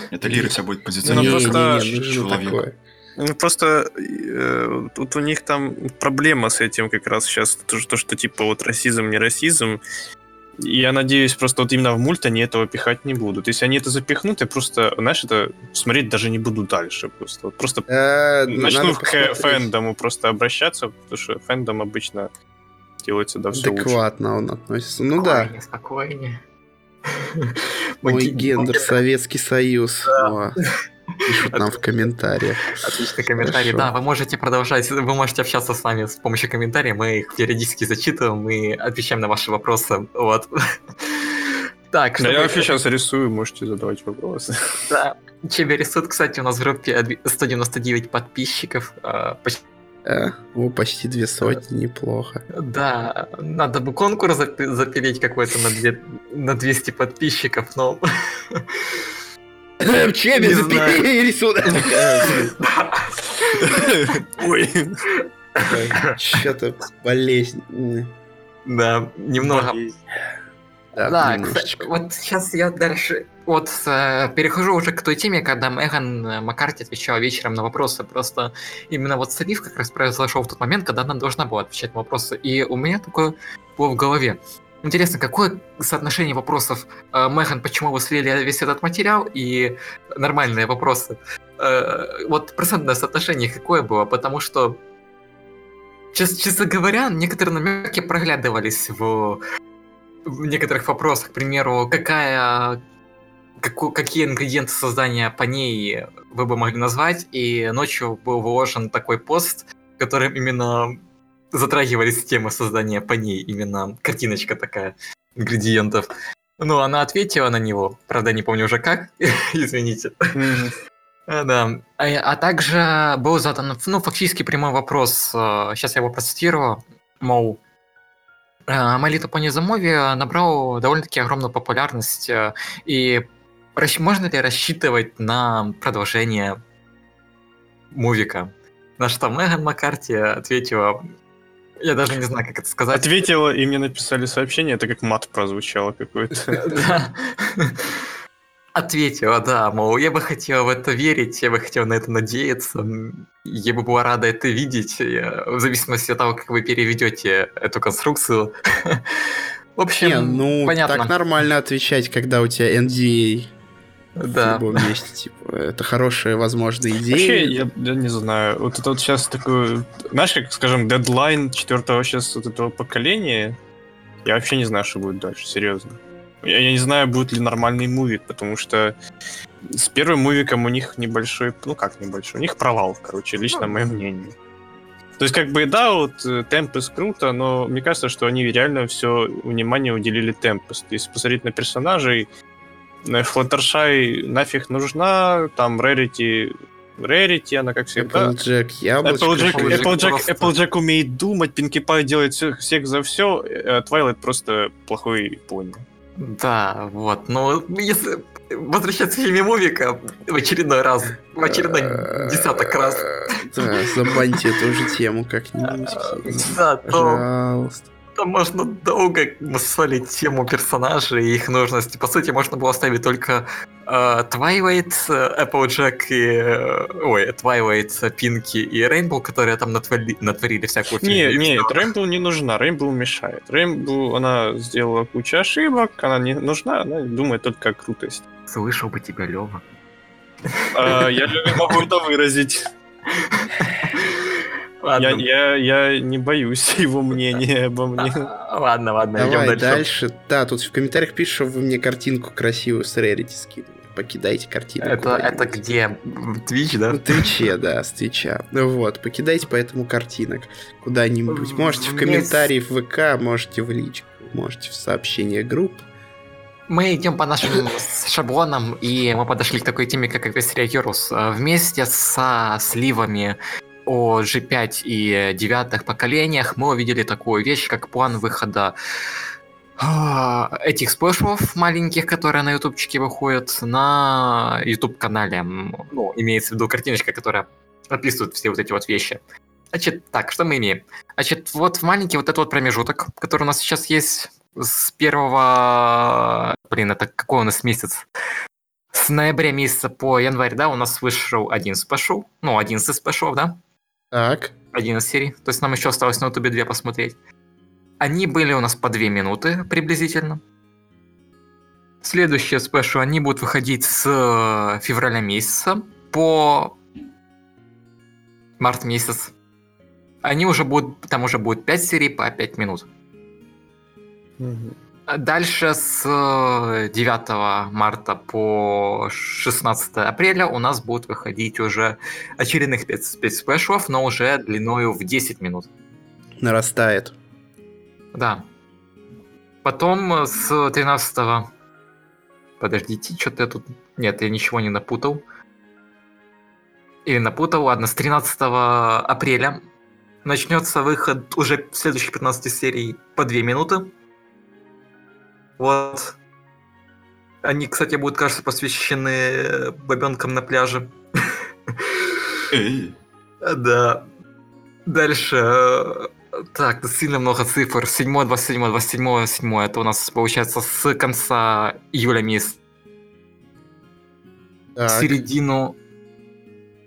Это лиры все будет позиционировать. Не, не, не, нужно такое. Ну, просто э, тут у них там проблема с этим как раз сейчас, то, что, что типа вот расизм, не расизм. Я надеюсь, просто вот именно в мульт они этого пихать не будут. Если они это запихнут, я просто, знаешь, это смотреть даже не буду дальше. Просто, вот просто э, начну к фэндому просто обращаться, потому что фэндом обычно делается да все Адекватно лучше. он относится. Ну да. Спокойнее. Мой гендер, Советский Союз. Пишут нам в комментариях. Отличный комментарий. Да, вы можете продолжать, вы можете общаться с нами с помощью комментариев. Мы их периодически зачитываем и отвечаем на ваши вопросы. Вот. Так, да, я вообще сейчас рисую, можете задавать вопросы. Да. Чеби рисует, кстати, у нас в группе 199 подписчиков. Почти а, о, почти две сотни, неплохо. Да, надо бы конкурс запилить какой-то на, две, на 200 подписчиков, но В чебе рисунок. Ой. Что-то болезнь. Да, немного. Да, да вот сейчас я дальше вот э, перехожу уже к той теме, когда Меган Маккарти отвечала вечером на вопросы. Просто именно вот слив как раз произошел в тот момент, когда она должна была отвечать на вопросы. И у меня такое было в голове. Интересно, какое соотношение вопросов э, Меган, почему вы слили весь этот материал, и нормальные вопросы? Э, вот процентное соотношение какое было? Потому что, честно, говоря, некоторые намеки проглядывались в, в некоторых вопросах. К примеру, какая как, какие ингредиенты создания паней вы бы могли назвать, и ночью был выложен такой пост, которым именно затрагивались темы создания паней, именно картиночка такая ингредиентов. Ну, она ответила на него, правда, не помню уже как, извините. Да. А, а также был задан, ну, фактически прямой вопрос, сейчас я его процитирую, мол, Little Pony The Movie набрал довольно-таки огромную популярность, и можно ли рассчитывать на продолжение мувика? На что Меган Маккарти ответила, я даже не знаю, как это сказать. Ответила, и мне написали сообщение, это как мат прозвучало какой-то. Ответила, да, мол, я бы хотела в это верить, я бы хотела на это надеяться, я бы была рада это видеть, в зависимости от того, как вы переведете эту конструкцию. В общем, не, ну, понятно. так нормально отвечать, когда у тебя NDA да. в любом месте. Типа, это хорошая, возможная идея. Вообще, я, я не знаю. Вот это вот сейчас такой, знаешь, как, скажем, дедлайн четвертого сейчас вот этого поколения. Я вообще не знаю, что будет дальше, серьезно. Я, я не знаю, будет ли нормальный мувик, потому что с первым мувиком у них небольшой, ну как небольшой, у них провал, короче, лично ну, мое мнение. То есть, как бы, да, вот Темпес круто, но мне кажется, что они реально все внимание уделили Темпес. Если посмотреть на персонажей, Флаттершай нафиг нужна, там Rarity Rarity, она как всегда. Applejack, яблочко. Applejack, Applejack, Applejack умеет думать, Пинки Пай делает всех, всех за все, Твайлайт просто плохой пони. Да, вот. Но если возвращаться к фильме Мувика в очередной раз, в очередной десяток раз. Да, забаньте эту же тему как-нибудь. Да, то... Пожалуйста там можно долго мыслить тему персонажей и их нужности. По сути, можно было оставить только э, Twilight, Applejack и... Э, ой, Twilight, Пинки и Рейнбоу, которые там натворили, натворили всякую фигню. Не, нет, Рейнбоу не нужна, Рейнбоу мешает. Рейнбоу, она сделала кучу ошибок, она не нужна, она думает только о крутости. Слышал бы тебя, Лева. А, я могу это выразить. Ладно. Я, я, я не боюсь его мнения обо мне. Ладно, ладно, Давай идем дальше. дальше. Да, тут в комментариях пишут, что вы мне картинку красивую с Rarity скинули. Покидайте картинку. Это, это где? Twitch, да? В Твиче, да, с Твича. Ну вот, покидайте поэтому картинок куда-нибудь. Можете в комментарии в ВК, можете в личку, можете в сообщение групп. Мы идем по нашим шаблонам, и мы подошли к такой теме, как Вестерия Юрус. Вместе со сливами о G5 и девятых поколениях мы увидели такую вещь, как план выхода а, этих сплэшов маленьких, которые на ютубчике выходят, на YouTube канале. Ну, имеется в виду картиночка, которая описывает все вот эти вот вещи. Значит, так, что мы имеем? Значит, вот маленький вот этот вот промежуток, который у нас сейчас есть с первого... Блин, это какой у нас месяц? С ноября месяца по январь, да, у нас вышел один спешл, ну, один из спешов, да? Так. Один из серий. То есть нам еще осталось на ютубе две посмотреть. Они были у нас по две минуты приблизительно. Следующие спешу, они будут выходить с э, февраля месяца по март месяц. Они уже будут, там уже будет 5 серий по 5 минут. Угу. Дальше с 9 э, марта по 16 апреля у нас будут выходить уже очередных 5 спецспешов, но уже длиною в 10 минут. Нарастает. Да. Потом э, с 13 Подождите, что-то я тут... Нет, я ничего не напутал. Или напутал, ладно, с 13 апреля начнется выход уже следующих 15 серий по 2 минуты. Вот. Они, кстати, будут, кажется, посвящены бабенкам на пляже. Эй. Да. Дальше. Так, сильно много цифр. 7, 27, 27, 7. Это у нас получается с конца июля месяца так. середину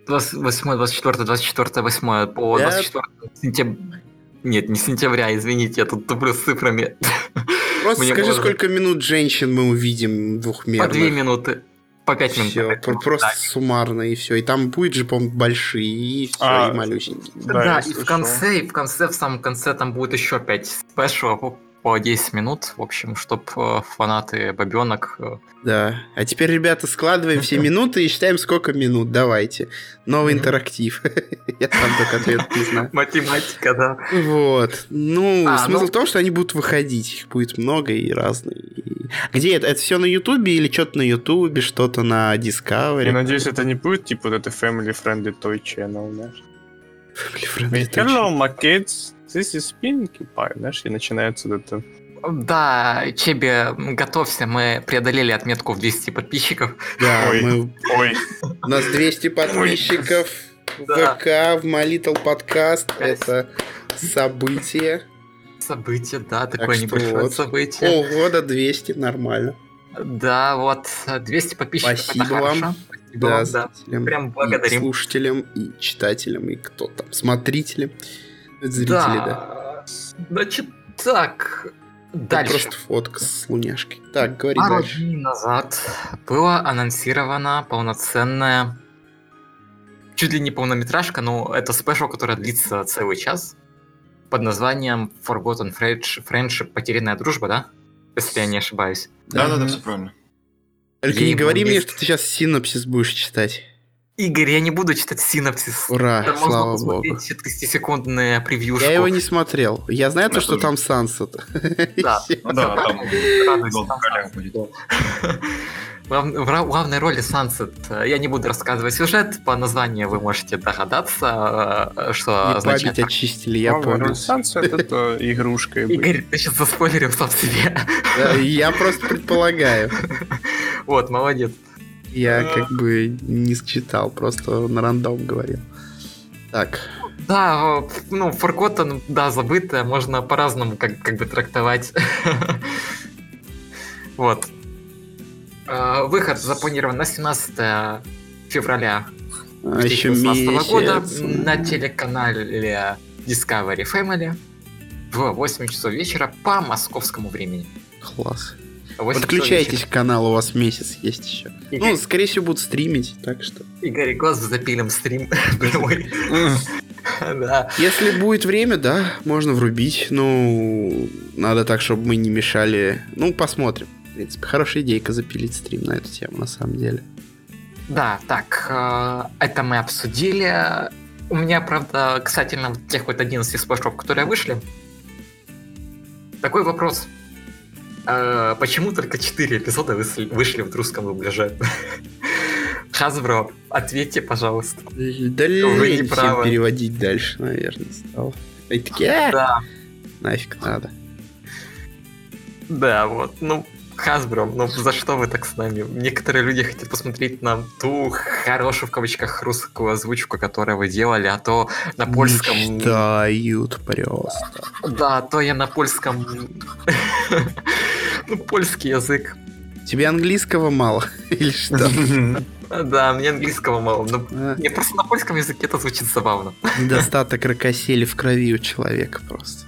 28, 24, 24, 8 по да. 24 сентября. Нет, не сентября, извините, я тут туплю с цифрами. Просто скажи, можно... сколько минут женщин мы увидим двухмерных. По две минуты. По пять минут. Все, минут, просто да. суммарно и все. И там будет же, по-моему, большие и все, а, и малюсенькие. Да, да и в конце, и в конце, в самом конце там будет еще пять спешл по 10 минут, в общем, чтобы э, фанаты бабенок... Э, да. А теперь, ребята, складываем все минуты и считаем, сколько минут. Давайте. Новый интерактив. Я там только ответ не знаю. Математика, да. Вот. Ну, а, смысл ну в том, что они будут выходить. Их будет много и разные. Где это? Это все на Ютубе или что-то на Ютубе, что-то на Discovery? Я надеюсь, это не будет типа вот это Family Friendly Toy Channel, знаешь? Family Friendly Toy Hello, my kids. Pinkie Pie, знаешь, и начинается это... Да, Чеби, готовься, мы преодолели отметку в 200 подписчиков. Да, Ой. мы... Ой. У нас 200 подписчиков в ВК, в My Little Podcast. Это событие. Событие, да, такое так небольшое вот. событие. Полгода 200, нормально. Да, вот, 200 подписчиков, Спасибо это вам. Хорошо. Спасибо да, вам, зрителям, Прям благодарим. И слушателям, и читателям, и кто там, смотрителям. Зрители, да. да. Значит, так, Дальше. Это просто фотка с луняшкой. Так, говори Пару дальше. дней назад была анонсирована полноценная, чуть ли не полнометражка, но это спешл, которая длится целый час, под названием Forgotten Friendship, Потерянная дружба, да? Если я не ошибаюсь. Да-да-да, все правильно. Только не говори мне, что ты сейчас синопсис будешь читать. Игорь, я не буду читать синапсис. Ура, Там слава можно богу. 30-секундные превьюшку. Я его не смотрел. Я знаю то, что там Сансет. Да, да, там. В главной роли Сансет. Я не буду рассказывать сюжет, по названию вы можете догадаться, э, что не означает. Память очистили, я понял. Сансет это игрушка. Игорь, ты сейчас заспойлерил сам себе. Я просто предполагаю. Вот, молодец. Я как бы не считал, просто на рандом говорил. Так. Да, ну, Forgotten, да, забытое, можно по-разному как, как бы трактовать. вот. А, выход запланирован на 17 февраля а, еще месяц. года на телеканале Discovery Family в 8 часов вечера по московскому времени. Класс. Подключайтесь к каналу, у вас месяц есть еще. Игорь... Ну, скорее всего, будут стримить, так что... Игорь Гос, запилим стрим прямой. Да. Если будет время, да, можно врубить. Ну, надо так, чтобы мы не мешали. Ну, посмотрим. В принципе, хорошая идейка запилить стрим на эту тему, на самом деле. Да, так, э, это мы обсудили. У меня, правда, кстати, на тех вот 11 спешов, которые вышли, такой вопрос. А, почему только 4 эпизода вышли, в русском дубляже? Хасбро, ответьте, пожалуйста. Да Вы не правы. переводить дальше, наверное, стал. И такие, «А, да. нафиг надо. Да, вот, ну, Хасбро, ну за что вы так с нами? Некоторые люди хотят посмотреть на ту хорошую в кавычках русскую озвучку, которую вы делали, а то на польском... Мечтают просто. Да, а то я на польском... ну, польский язык. Тебе английского мало? Или что? Да, мне английского мало. Но а. мне просто на польском языке это звучит забавно. Недостаток ракосели в крови у человека просто.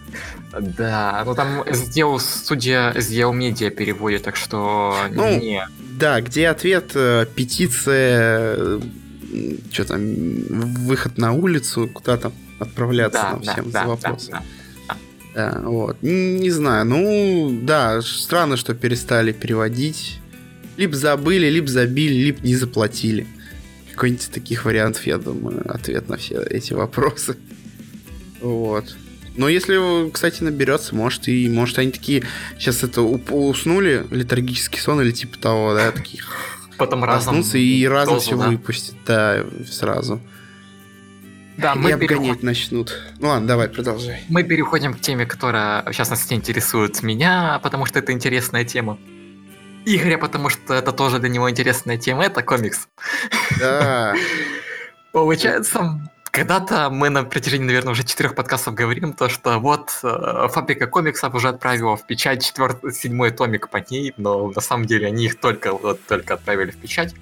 Да, ну там сделал студия сделал медиа переводит, так что ну, не. Да, где ответ э, петиция, что там, выход на улицу, куда там отправляться да, нам да, всем да, за вопросы. Да, да, да. да, вот. Не знаю, ну да, странно, что перестали переводить. Либо забыли, либо забили, либо не заплатили. Какой-нибудь таких вариантов, я думаю, ответ на все эти вопросы. Вот. Но если, кстати, наберется, может, и может они такие сейчас это уснули, летаргический сон или типа того, да, таких потом разом и разом все да? выпустят, да, сразу. Да, мы и обгонять переход... начнут. Ну ладно, давай, продолжай. Мы переходим к теме, которая, в частности, интересует меня, потому что это интересная тема. Игоря, потому что это тоже для него интересная тема, это комикс. Да. Получается, когда-то мы на протяжении, наверное, уже четырех подкастов говорим, то, что вот э, фабрика комиксов уже отправила в печать четвертый, седьмой томик по ней, но на самом деле они их только, вот, только отправили в печать.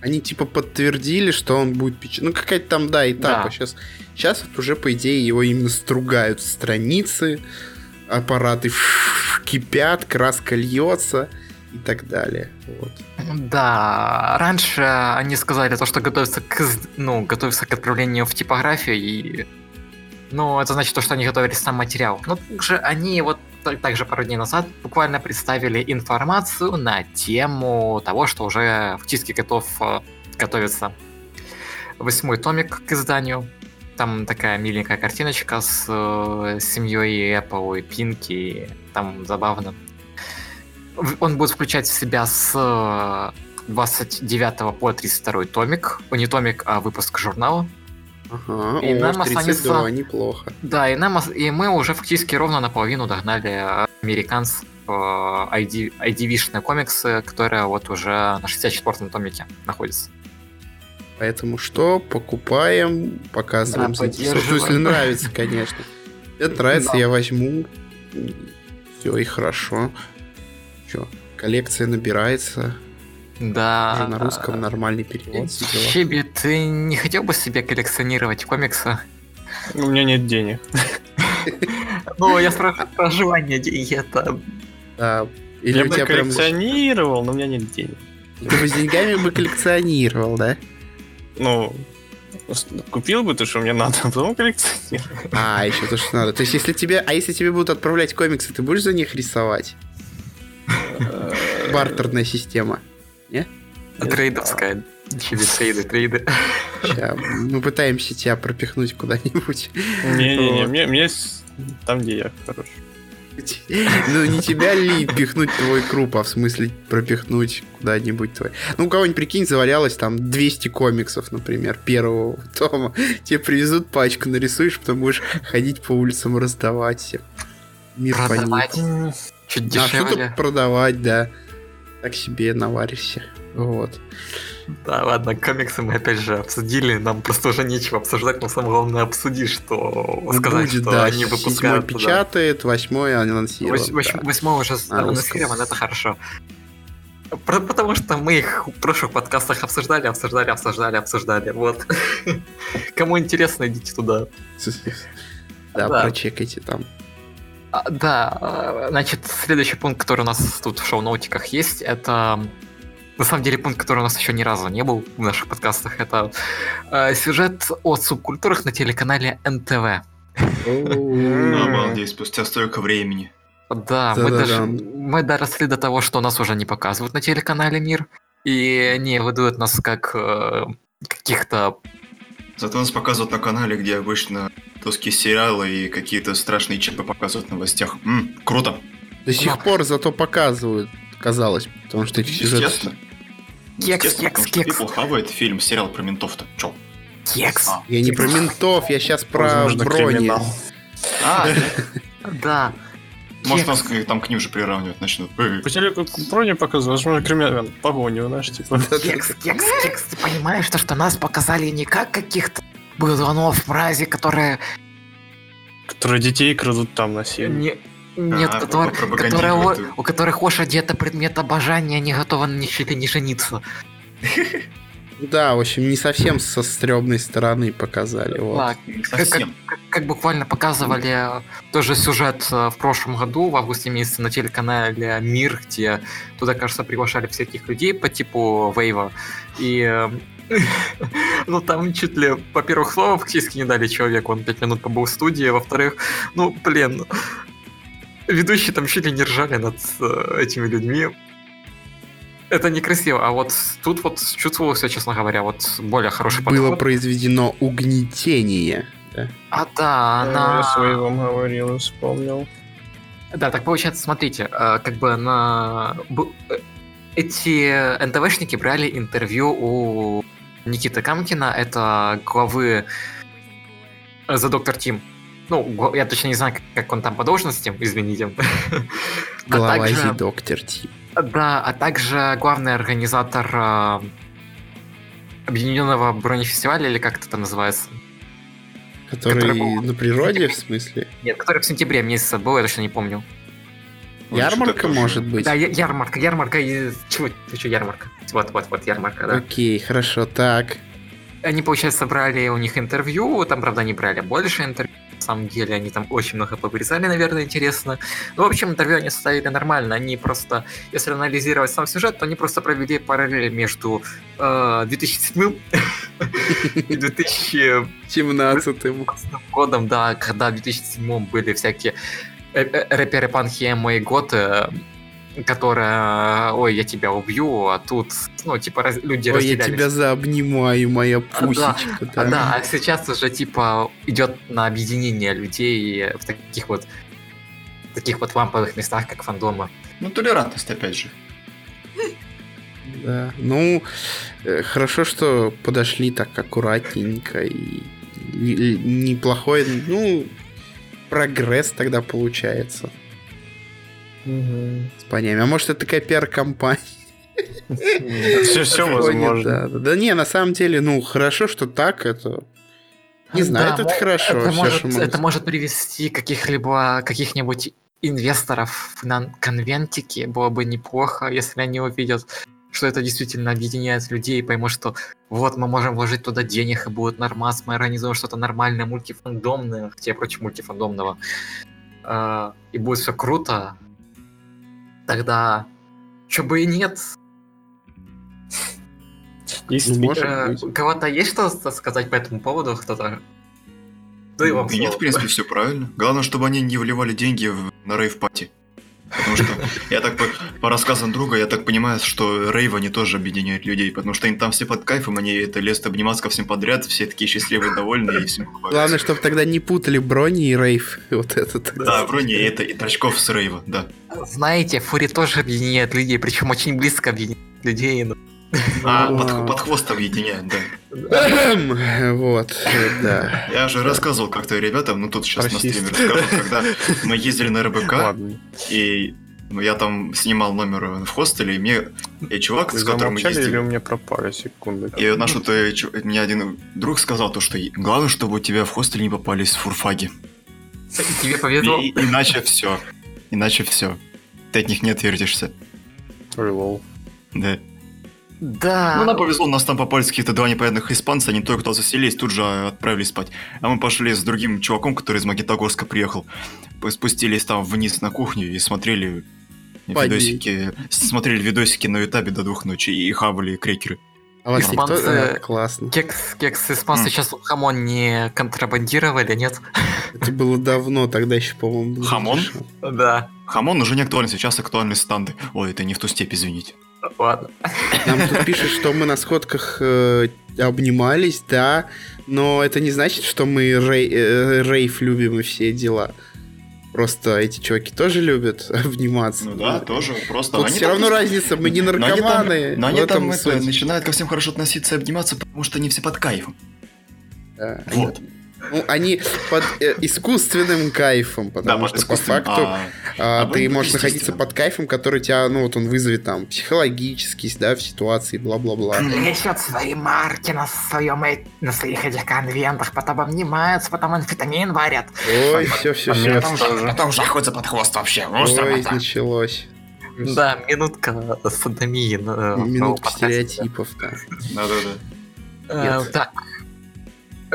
Они типа подтвердили, что он будет печатать. Ну, какая-то там, да, этапа. Да. Сейчас, сейчас вот уже, по идее, его именно стругают страницы, аппараты кипят, краска льется и так далее. Вот. Да, раньше они сказали то, что готовятся к, ну, готовятся к отправлению в типографию, и ну, это значит то, что они готовили сам материал. Но также они вот также пару дней назад буквально представили информацию на тему того, что уже фактически готов э, готовится восьмой томик к изданию. Там такая миленькая картиночка с э, семьей Apple и Пинки. Там забавно. Он будет включать в себя с 29 э, по 32 томик. Не томик, а выпуск журнала. Ага, и о, нам 32, останется... неплохо. Да, и, нам... и мы уже фактически ровно наполовину догнали американцев ID, ID комиксы, которые вот уже на 64-м томике находятся. Поэтому что? Покупаем, показываем, да, заинтересован. Если нравится, конечно. Это нравится, да. я возьму. Все, и хорошо. Что, коллекция набирается. Да. Уже на русском нормальный перевод. Чиби, ты не хотел бы себе коллекционировать комиксы? У меня нет денег. Ну, я спрашиваю про желание деньги, это... Или я бы коллекционировал, но у меня нет денег. Ты бы с деньгами бы коллекционировал, да? Ну, купил бы то, что мне надо, а потом коллекционировал. А, еще то, что надо. То есть, если тебе, а если тебе будут отправлять комиксы, ты будешь за них рисовать? Бартерная система. Не? Трейдовская. Через трейды, трейды. Сейчас, мы пытаемся тебя пропихнуть куда-нибудь. Не-не-не, мне, мне там, где я хорош. Ну, не тебя ли пихнуть твой круп, а в смысле пропихнуть куда-нибудь твой. Ну, у кого-нибудь, прикинь, завалялось там 200 комиксов, например, первого тома. Тебе привезут пачку, нарисуешь, потом будешь ходить по улицам раздавать всем. Мир продавать. Чуть дешевле. А продавать, да. Так себе наваришься. Вот. Да, ладно, комиксы мы опять же обсудили, нам просто уже нечего обсуждать, но самое главное обсудить, что сказать, Будет, что да, они выпускают. Седьмой печатает, восьмой анонсирован. Вось, да. Восьмой уже анонсирован, это хорошо. Потому что мы их в прошлых подкастах обсуждали, обсуждали, обсуждали, обсуждали. Вот. Кому интересно, идите туда. Да, да. прочекайте там. А, да, а, значит, следующий пункт, который у нас тут в шоу-ноутиках есть, это на самом деле пункт, который у нас еще ни разу не был в наших подкастах, это э, сюжет о субкультурах на телеканале НТВ. Обалдеть, спустя столько времени. Да, мы даже мы доросли до того, что нас уже не показывают на телеканале Мир, и не выдают нас как э, каких-то... Зато нас показывают на канале, где обычно тоски сериалы и какие-то страшные чипы показывают в новостях. М, круто. До сих пор зато показывают казалось, потому что эти сюжеты... Кекс, кекс, кекс. People хавает фильм, сериал про ментов-то. Чё? Кекс. А. Я не про ментов, я сейчас про брони. А, да. Может, нас там к ним же приравнивать начнут. По телеку брони показывают, возможно, криминал погоню, знаешь, типа. Кекс, кекс, кекс, ты понимаешь, что, что нас показали не как каких-то быдланов мрази, которые... Которые детей крадут там на сене. Нет, а, который, которые, у, у которых лошади это предмет обожания, они готовы ни чуть ли не жениться. Да, в общем, не совсем со стрёмной стороны показали. Вот. Да, как, как, как буквально показывали тоже сюжет э, в прошлом году, в августе месяце на телеканале Мир, где туда, кажется, приглашали всяких людей по типу Вейва. И э, ну, там чуть ли, во-первых, слова фактически не дали человеку, он пять минут побыл в студии, во-вторых, ну, блин, ведущие там чуть ли не ржали над э, этими людьми. Это некрасиво, а вот тут вот чувствовалось, честно говоря, вот более хороший подход. Было произведено угнетение. Да? А, да, она... Я своего говорил, вспомнил. Да, так получается, смотрите, э, как бы на... Э, эти НТВшники брали интервью у Никиты Камкина, это главы The Doctor Team. Ну, я точно не знаю, как он там по должности, извините. Глава а также, доктор Тим. Да, а также главный организатор э, Объединенного бронефестиваля, или как это там называется? Который, который был... на природе, в смысле? Нет, который в сентябре месяце был, я точно не помню. Ярмарка может быть? Да, ярмарка, ярмарка и... Чего, что ярмарка? Вот, вот, вот, ярмарка, да. Окей, хорошо, так. Они, получается, собрали у них интервью, там, правда, они брали больше интервью, самом деле, они там очень много повырезали, наверное, интересно. Ну, в общем, интервью они составили нормально, они просто, если анализировать сам сюжет, то они просто провели параллель между э, 2007 и 2017 годом, да, когда в 2007 были всякие э, э, рэперы панки эмо и готы, которая, ой, я тебя убью, а тут, ну, типа, раз, люди Ой, я тебя заобнимаю, моя пусечка. Да, да, а сейчас уже, типа, идет на объединение людей в таких вот таких вот ламповых местах, как фандома. Ну, толерантность, опять же. Да, ну, э, хорошо, что подошли так аккуратненько и неплохой, ну, прогресс тогда получается. Угу. С понями. А может, это такая пиар-компания? Все, все возможно. Да, не, на самом деле, ну, хорошо, что так, это... Не знаю, это хорошо. Это, может, это может привести каких-либо, каких-нибудь инвесторов на конвентике. Было бы неплохо, если они увидят, что это действительно объединяет людей и поймут, что вот мы можем вложить туда денег и будет нормас, мы организуем что-то нормальное, мультифандомное, хотя против мультифандомного. А, и будет все круто, тогда чё бы и нет. Есть, ну, э, у кого-то есть что сказать по этому поводу? Кто-то? Да и вам Нет, в принципе, все правильно. Главное, чтобы они не вливали деньги в, на рейв-пати. Потому что я так по, по рассказам друга, я так понимаю, что рейв они тоже объединяют людей, потому что они там все под кайфом, они это лезут обниматься ко всем подряд, все такие счастливые, довольные и всем Главное, чтобы тогда не путали брони и рейв. Вот это. Да, брони и это, и Торчков с рейва, да. Знаете, Фури тоже объединяет людей, причем очень близко объединяет людей. Но... А, под, под хвост объединяет, да. Вот, да. Я же рассказывал как-то ребятам, ну тут сейчас на стриме расскажу, когда мы ездили на РБК, и ну, я там снимал номер в хостеле, и мне и чувак, Вы с которым мы ездили... или у меня пропали секунды? И наш вот, э, мне один друг сказал то, что главное, чтобы у тебя в хостеле не попались фурфаги. Тебе повезло. И, иначе все. Иначе все. Ты от них не отвертишься. Релол. Да. Да. Ну, нам повезло, у нас там попались какие-то два непонятных испанца, они только кто заселились, тут же отправились спать. А мы пошли с другим чуваком, который из Магнитогорска приехал. Спустились там вниз на кухню и смотрели видосики, смотрели видосики на ютабе до двух ночи и хавали крекеры. А вас испанцы, никто... Э, классно. Кекс, кекс испанцы mm. сейчас хамон не контрабандировали, нет? Это было давно, тогда еще, по-моему, Хамон? Да. Хамон уже не актуален, сейчас актуальны станды. Ой, это не в ту степь, извините. Ладно. Нам тут пишут, что мы на сходках э, обнимались, да, но это не значит, что мы рей, э, рейв любим и все дела. Просто эти чуваки тоже любят обниматься. Ну да, тоже. Просто Тут все равно разница, мы не наркоманы. Но они там, но они там это, начинают ко всем хорошо относиться и обниматься, потому что они все под кайфом. Да. Вот. Ну, они под э, искусственным кайфом, потому да, что по факту а, а, а ты можешь находиться под кайфом, который тебя, ну вот он вызовет там психологический, да, в ситуации, бла-бла-бла. Лечат свои марки на своем на своих этих конвентах, потом обнимаются, потом амфетамин варят. Ой, все, все, все. Потом, жахаются под хвост вообще. Ну, Ой, началось. Да, минутка садомии. Минутка стереотипов, да. Да-да-да. Э, так,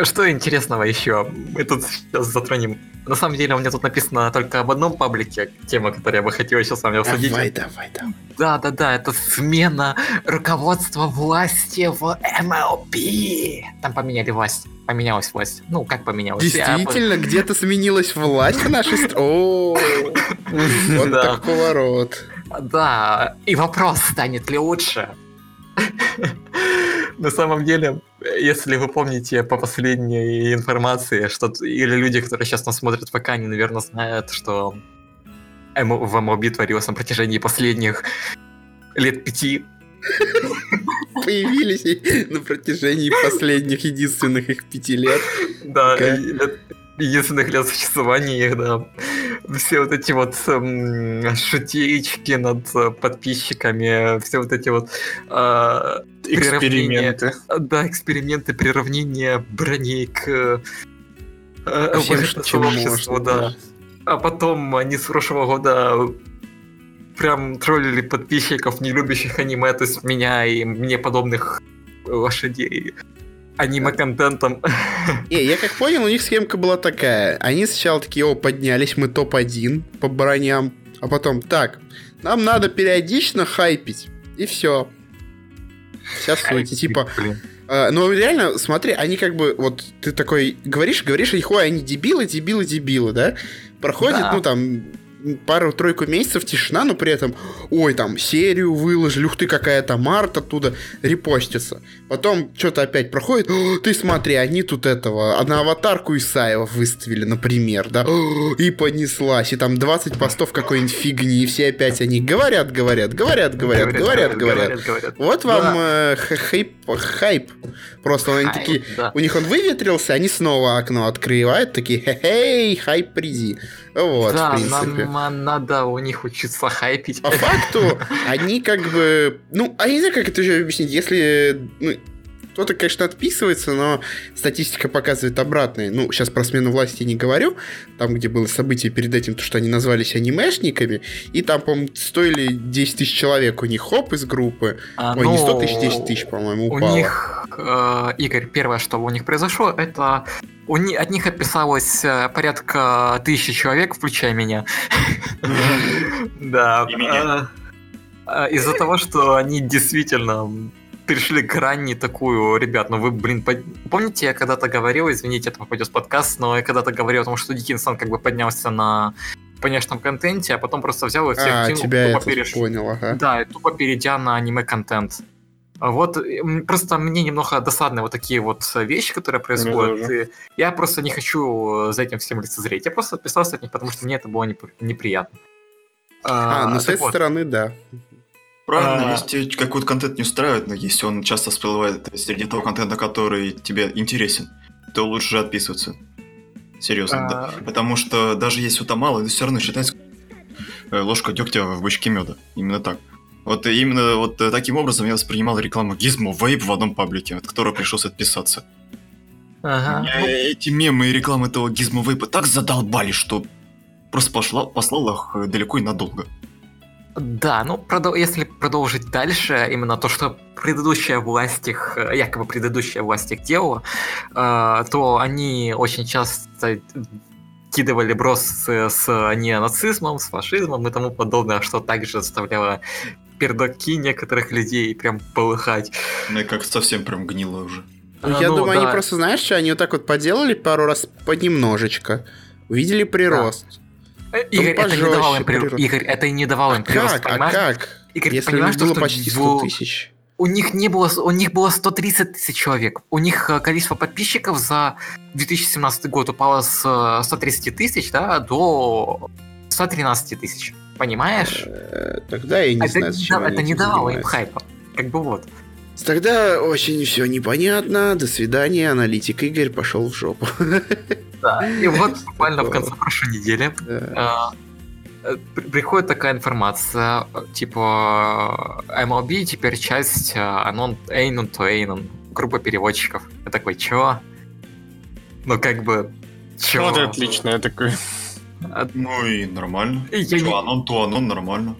что интересного еще? Мы тут сейчас затронем. На самом деле у меня тут написано только об одном паблике, тема, которую я бы хотел сейчас с вами обсудить. Давай, давай, давай. Да, да, да, это смена руководства власти в MLP. Там поменяли власть. Поменялась власть. Ну, как поменялась? Действительно, где-то сменилась власть в нашей стране. Вот так поворот. Да, и вопрос, станет ли лучше? На самом деле, если вы помните по последней информации, что или люди, которые сейчас нас смотрят пока, они, наверное, знают, что в MLB творилось на протяжении последних лет пяти. Появились на протяжении последних единственных их пяти лет. Да, единственных лет существования их, да. Все вот эти вот эм, шутеечки над э, подписчиками, все вот эти вот э, эксперименты. Да, эксперименты приравнения броней к э, всем, чем можно, да. да. А потом они с прошлого года прям троллили подписчиков, не любящих аниме, то есть меня и мне подобных лошадей аниме-контентом. Не, я как понял, у них схемка была такая. Они сначала такие, о, поднялись, мы топ-1 по броням. А потом, так, нам надо периодично хайпить. И все. Вся суть. Типа, Uh, ну, реально, смотри, они как бы, вот ты такой говоришь, говоришь, и хуй, они дебилы, дебилы, дебилы, да? Проходит, да. ну, там, пару-тройку месяцев тишина, но при этом, ой, там, серию выложили, ух ты, какая-то март оттуда репостится. Потом что-то опять проходит, ты смотри, они тут этого, на аватарку Исаева выставили, например, да, и понеслась, и там 20 постов какой-нибудь фигни, и все опять они говорят, говорят, говорят, говорят, говорят, говорят. говорят. Вот вам да. э, хайп, хайп. Просто они такие, да. у них он выветрился, они снова окно открывают, такие, хе-хей, хайп приди. Вот, да, в принципе. Нам надо у них учиться хайпить. По факту, они как бы... Ну, а я не знаю, как это еще объяснить. Если... Кто-то, конечно, отписывается, но статистика показывает обратное. Ну, сейчас про смену власти не говорю. Там, где было событие перед этим, то, что они назвались анимешниками. И там, по-моему, стоили 10 тысяч человек у них хоп из группы. А, Ой, ну, не 100 тысяч, 10 тысяч, по-моему, упало. У них, э, Игорь, первое, что у них произошло, это у ни, от них отписалось э, порядка тысячи человек, включая меня. Да. Э, э, из-за того, что они действительно перешли не такую, ребят, ну вы, блин, под... помните, я когда-то говорил, извините, это попадет в подкаст, но я когда-то говорил о том, что Диккенсон как бы поднялся на понятном контенте, а потом просто взял и всех а, кинул, тебя тупо переш... понял, ага. Да, тупо перейдя на аниме-контент. Вот просто мне немного досадны вот такие вот вещи, которые происходят. И я просто не хочу за этим всем лицезреть. Я просто отписался от них, потому что мне это было неприятно. А, а ну с этой вот. стороны, да. Правильно, а... если какой-то контент не устраивает, но если он часто всплывает среди того контента, который тебе интересен, то лучше отписываться. Серьезно, а... да. Потому что даже если это мало, это все равно считается э, ложка дегтя в бычке меда. Именно так. Вот именно вот таким образом я воспринимал рекламу Gizmo Vape в одном паблике, от которого пришлось отписаться. Ага. Эти мемы и реклама этого Gizmo Vape так задолбали, что просто пошла, послал их далеко и надолго. Да, ну, продол- если продолжить дальше, именно то, что предыдущая власть их, якобы предыдущая власть их делала, э, то они очень часто кидывали брос с, с неонацизмом, с фашизмом и тому подобное, что также заставляло пердаки некоторых людей прям полыхать. Ну и как совсем прям гнило уже. Ну, а, я ну, думаю, да. они просто, знаешь, что они вот так вот поделали пару раз понемножечко, увидели прирост. Да Э, Игорь, это не давал им прирост. Игорь, это не давал им прирост, как? понимаешь? А как? Игорь, Если понимаешь, было что почти 100 тысяч. У них не было, у них было 130 тысяч человек. У них э, количество подписчиков за 2017 год упало с 130 э, тысяч, да, до 113 тысяч. Понимаешь? Тогда я не это знаю, зачем Это не давало им хайпа. Как бы вот. Тогда очень все непонятно. До свидания, аналитик Игорь пошел в жопу. Да, и вот буквально в конце прошлой недели а, э, приходит такая информация, типа MLB теперь часть Anon Anon to Anon, группа переводчиков. Я такой, чё? Ну как бы, чё? Ну, это отлично, я такой... Ну и нормально. Я не... Anon to Anon нормально.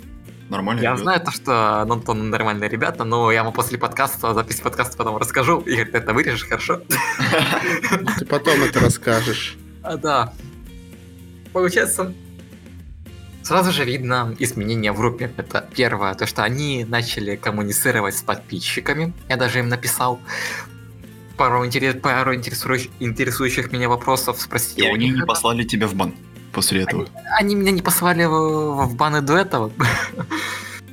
Нормально. Я ребята. знаю то, что Нонтон нормальные ребята, но я вам после подкаста, записи подкаста потом расскажу. Игорь, ты это вырежешь, хорошо? Ты потом это расскажешь. А, да. Получается, сразу же видно изменения в группе. Это первое, то, что они начали коммуницировать с подписчиками. Я даже им написал пару, интерес, пару интересующих, интересующих меня вопросов, спросил. И они не послали тебя в бан после этого? Они, они меня не послали в, в баны до этого.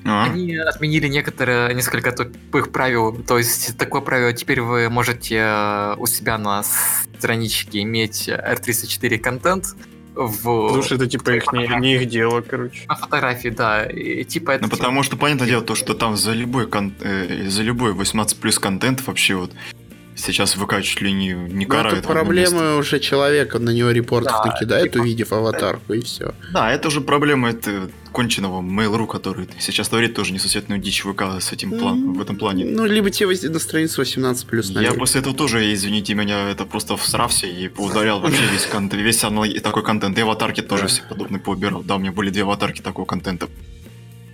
А? Они отменили некоторые, несколько тупых правил. То есть такое правило, теперь вы можете э, у себя на страничке иметь R34 контент, в... Что это типа их не, не их дело, короче. На фотографии, да. И, типа это. Ну типа... потому что понятное дело, то, что там за любой кон... э, за любой 18 плюс контент вообще вот сейчас ВК чуть ли не, не карает. Это проблема уже человека, на него репортов да, накидает, типа, увидев аватарку, и все. Да, это уже проблема это конченого Mail.ru, который сейчас творит тоже несусветную дичь ВК с этим план, в этом плане. Ну, либо те на страницу 18 плюс. Я после этого тоже, извините меня, это просто всрався и поударял вообще весь контент, весь такой контент. И аватарки тоже все подобные поубирал. Да, у меня были две аватарки такого контента.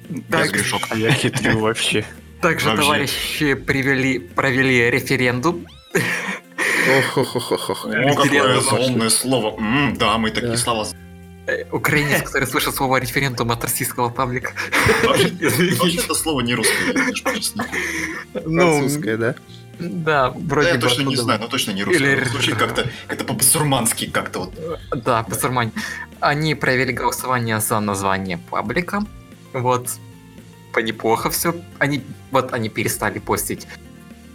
Без грешок. А я хитрю вообще. Также вообще. товарищи привели, провели референдум. Какое умное слово. Да, мы такие да. слова Э, украинец, который слышит слово референдум от российского паблика. Вообще это слово не русское, Ну, Французское, да? Да, вроде Я точно не знаю, но точно не русское. Звучит как-то как-то по-басурмански как-то вот. Да, басурмань. Они провели голосование за название паблика. Вот. По неплохо все. Они, вот они перестали постить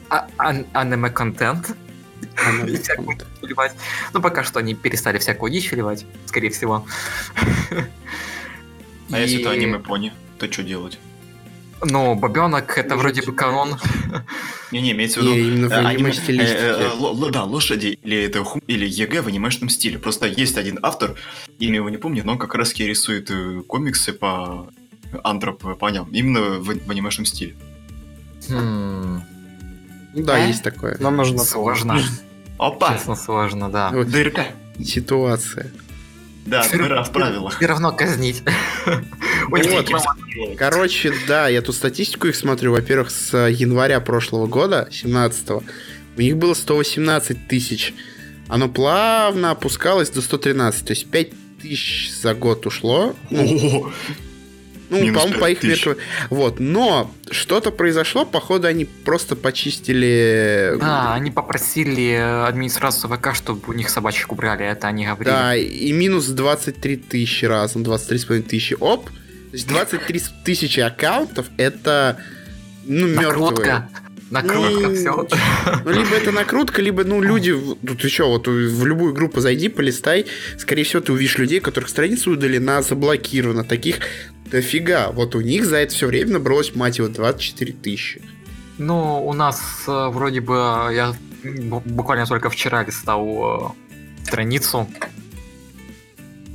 а, аниме-контент и всякую выливать. Ну, пока что они перестали всякую дичь выливать, скорее всего. А если это аниме пони, то что делать? Ну, бобенок это вроде бы канон. Не-не, имеется в виду именно в э, аниме э, э, Да, лошади или это или ЕГ в анимешном стиле. Просто есть один автор, имя его не помню, но он как раз рисует комиксы по антроп, понял, именно в анимешном стиле. Хм. Да, а? есть такое. Нам нужно сложно. Опа! Честно, сложно, да. Вот Дырка. Ситуация. Да, все, дыра в правилах. Все равно казнить. Вот. Короче, да, я тут статистику их смотрю. Во-первых, с января прошлого года, 17 у них было 118 тысяч. Оно плавно опускалось до 113. То есть 5 тысяч за год ушло. Ну, ну, по-моему, по их меркам. Вот. Но что-то произошло, походу, они просто почистили. Да, они попросили администрацию ВК, чтобы у них собачек убрали, это они говорили. Да, и минус 23 тысячи разом, 23,5 тысячи. Оп! То есть 23 тысячи аккаунтов это ну, мертвые. Накрутка, все. Ну, либо это накрутка, либо, ну, люди... Ну, ты что, вот в любую группу зайди, полистай. Скорее всего, ты увидишь людей, которых страница удалена, заблокирована. Таких дофига. Вот у них за это все время набралось, мать его, 24 тысячи. Ну, у нас э, вроде бы... Я буквально только вчера листал э, страницу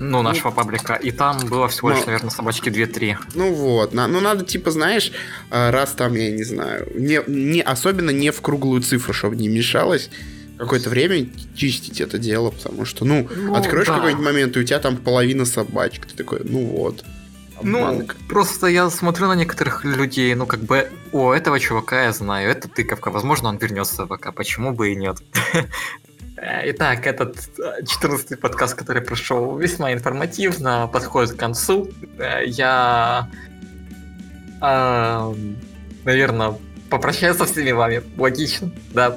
ну, ну, нашего ну, паблика, и там было всего лишь, ну, наверное, собачки 2-3. Ну вот, на, ну надо, типа, знаешь, а, раз там, я не знаю, не, не, особенно не в круглую цифру, чтобы не мешалось, какое-то время чистить это дело, потому что, ну, ну откроешь да. какой-нибудь момент, и у тебя там половина собачек, ты такой, ну вот. Ну, просто я смотрю на некоторых людей, ну, как бы, о, этого чувака я знаю, это тыковка, возможно, он вернется в ВК, почему бы и нет. Э, итак, этот 14-й подкаст, который прошел весьма информативно, подходит к концу. Э, я, э, наверное, попрощаюсь со всеми вами. Логично, да.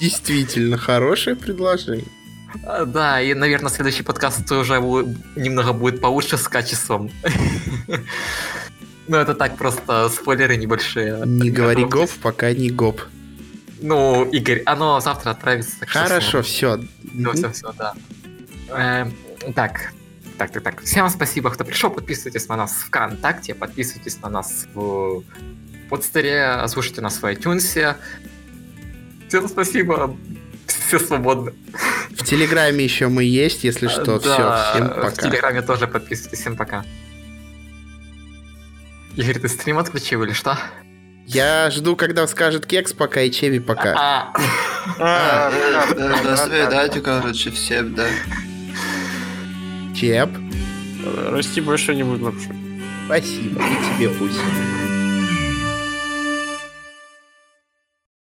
Действительно, хорошее предложение. Да, и, наверное, следующий подкаст уже немного будет получше с качеством. Ну, это так, просто спойлеры небольшие. Не говори гоп, пока не гоп. Ну, Игорь, оно завтра отправится. Так Хорошо, все. Все, все, все, да. Э, так, так, так, так. Всем спасибо, кто пришел. Подписывайтесь на нас в ВКонтакте, подписывайтесь на нас в подстере, слушайте нас в iTunes. Всем спасибо. Все свободны. В Телеграме еще мы есть, если что. Да, все, всем пока. В Телеграме тоже подписывайтесь. Всем пока. Игорь, ты стрим отключил или что? Я жду, когда скажет кекс пока и чеви пока. А. А, до свидания, короче, всем, да. Чеп. Расти больше не будет лапшу. Спасибо, и тебе пусть.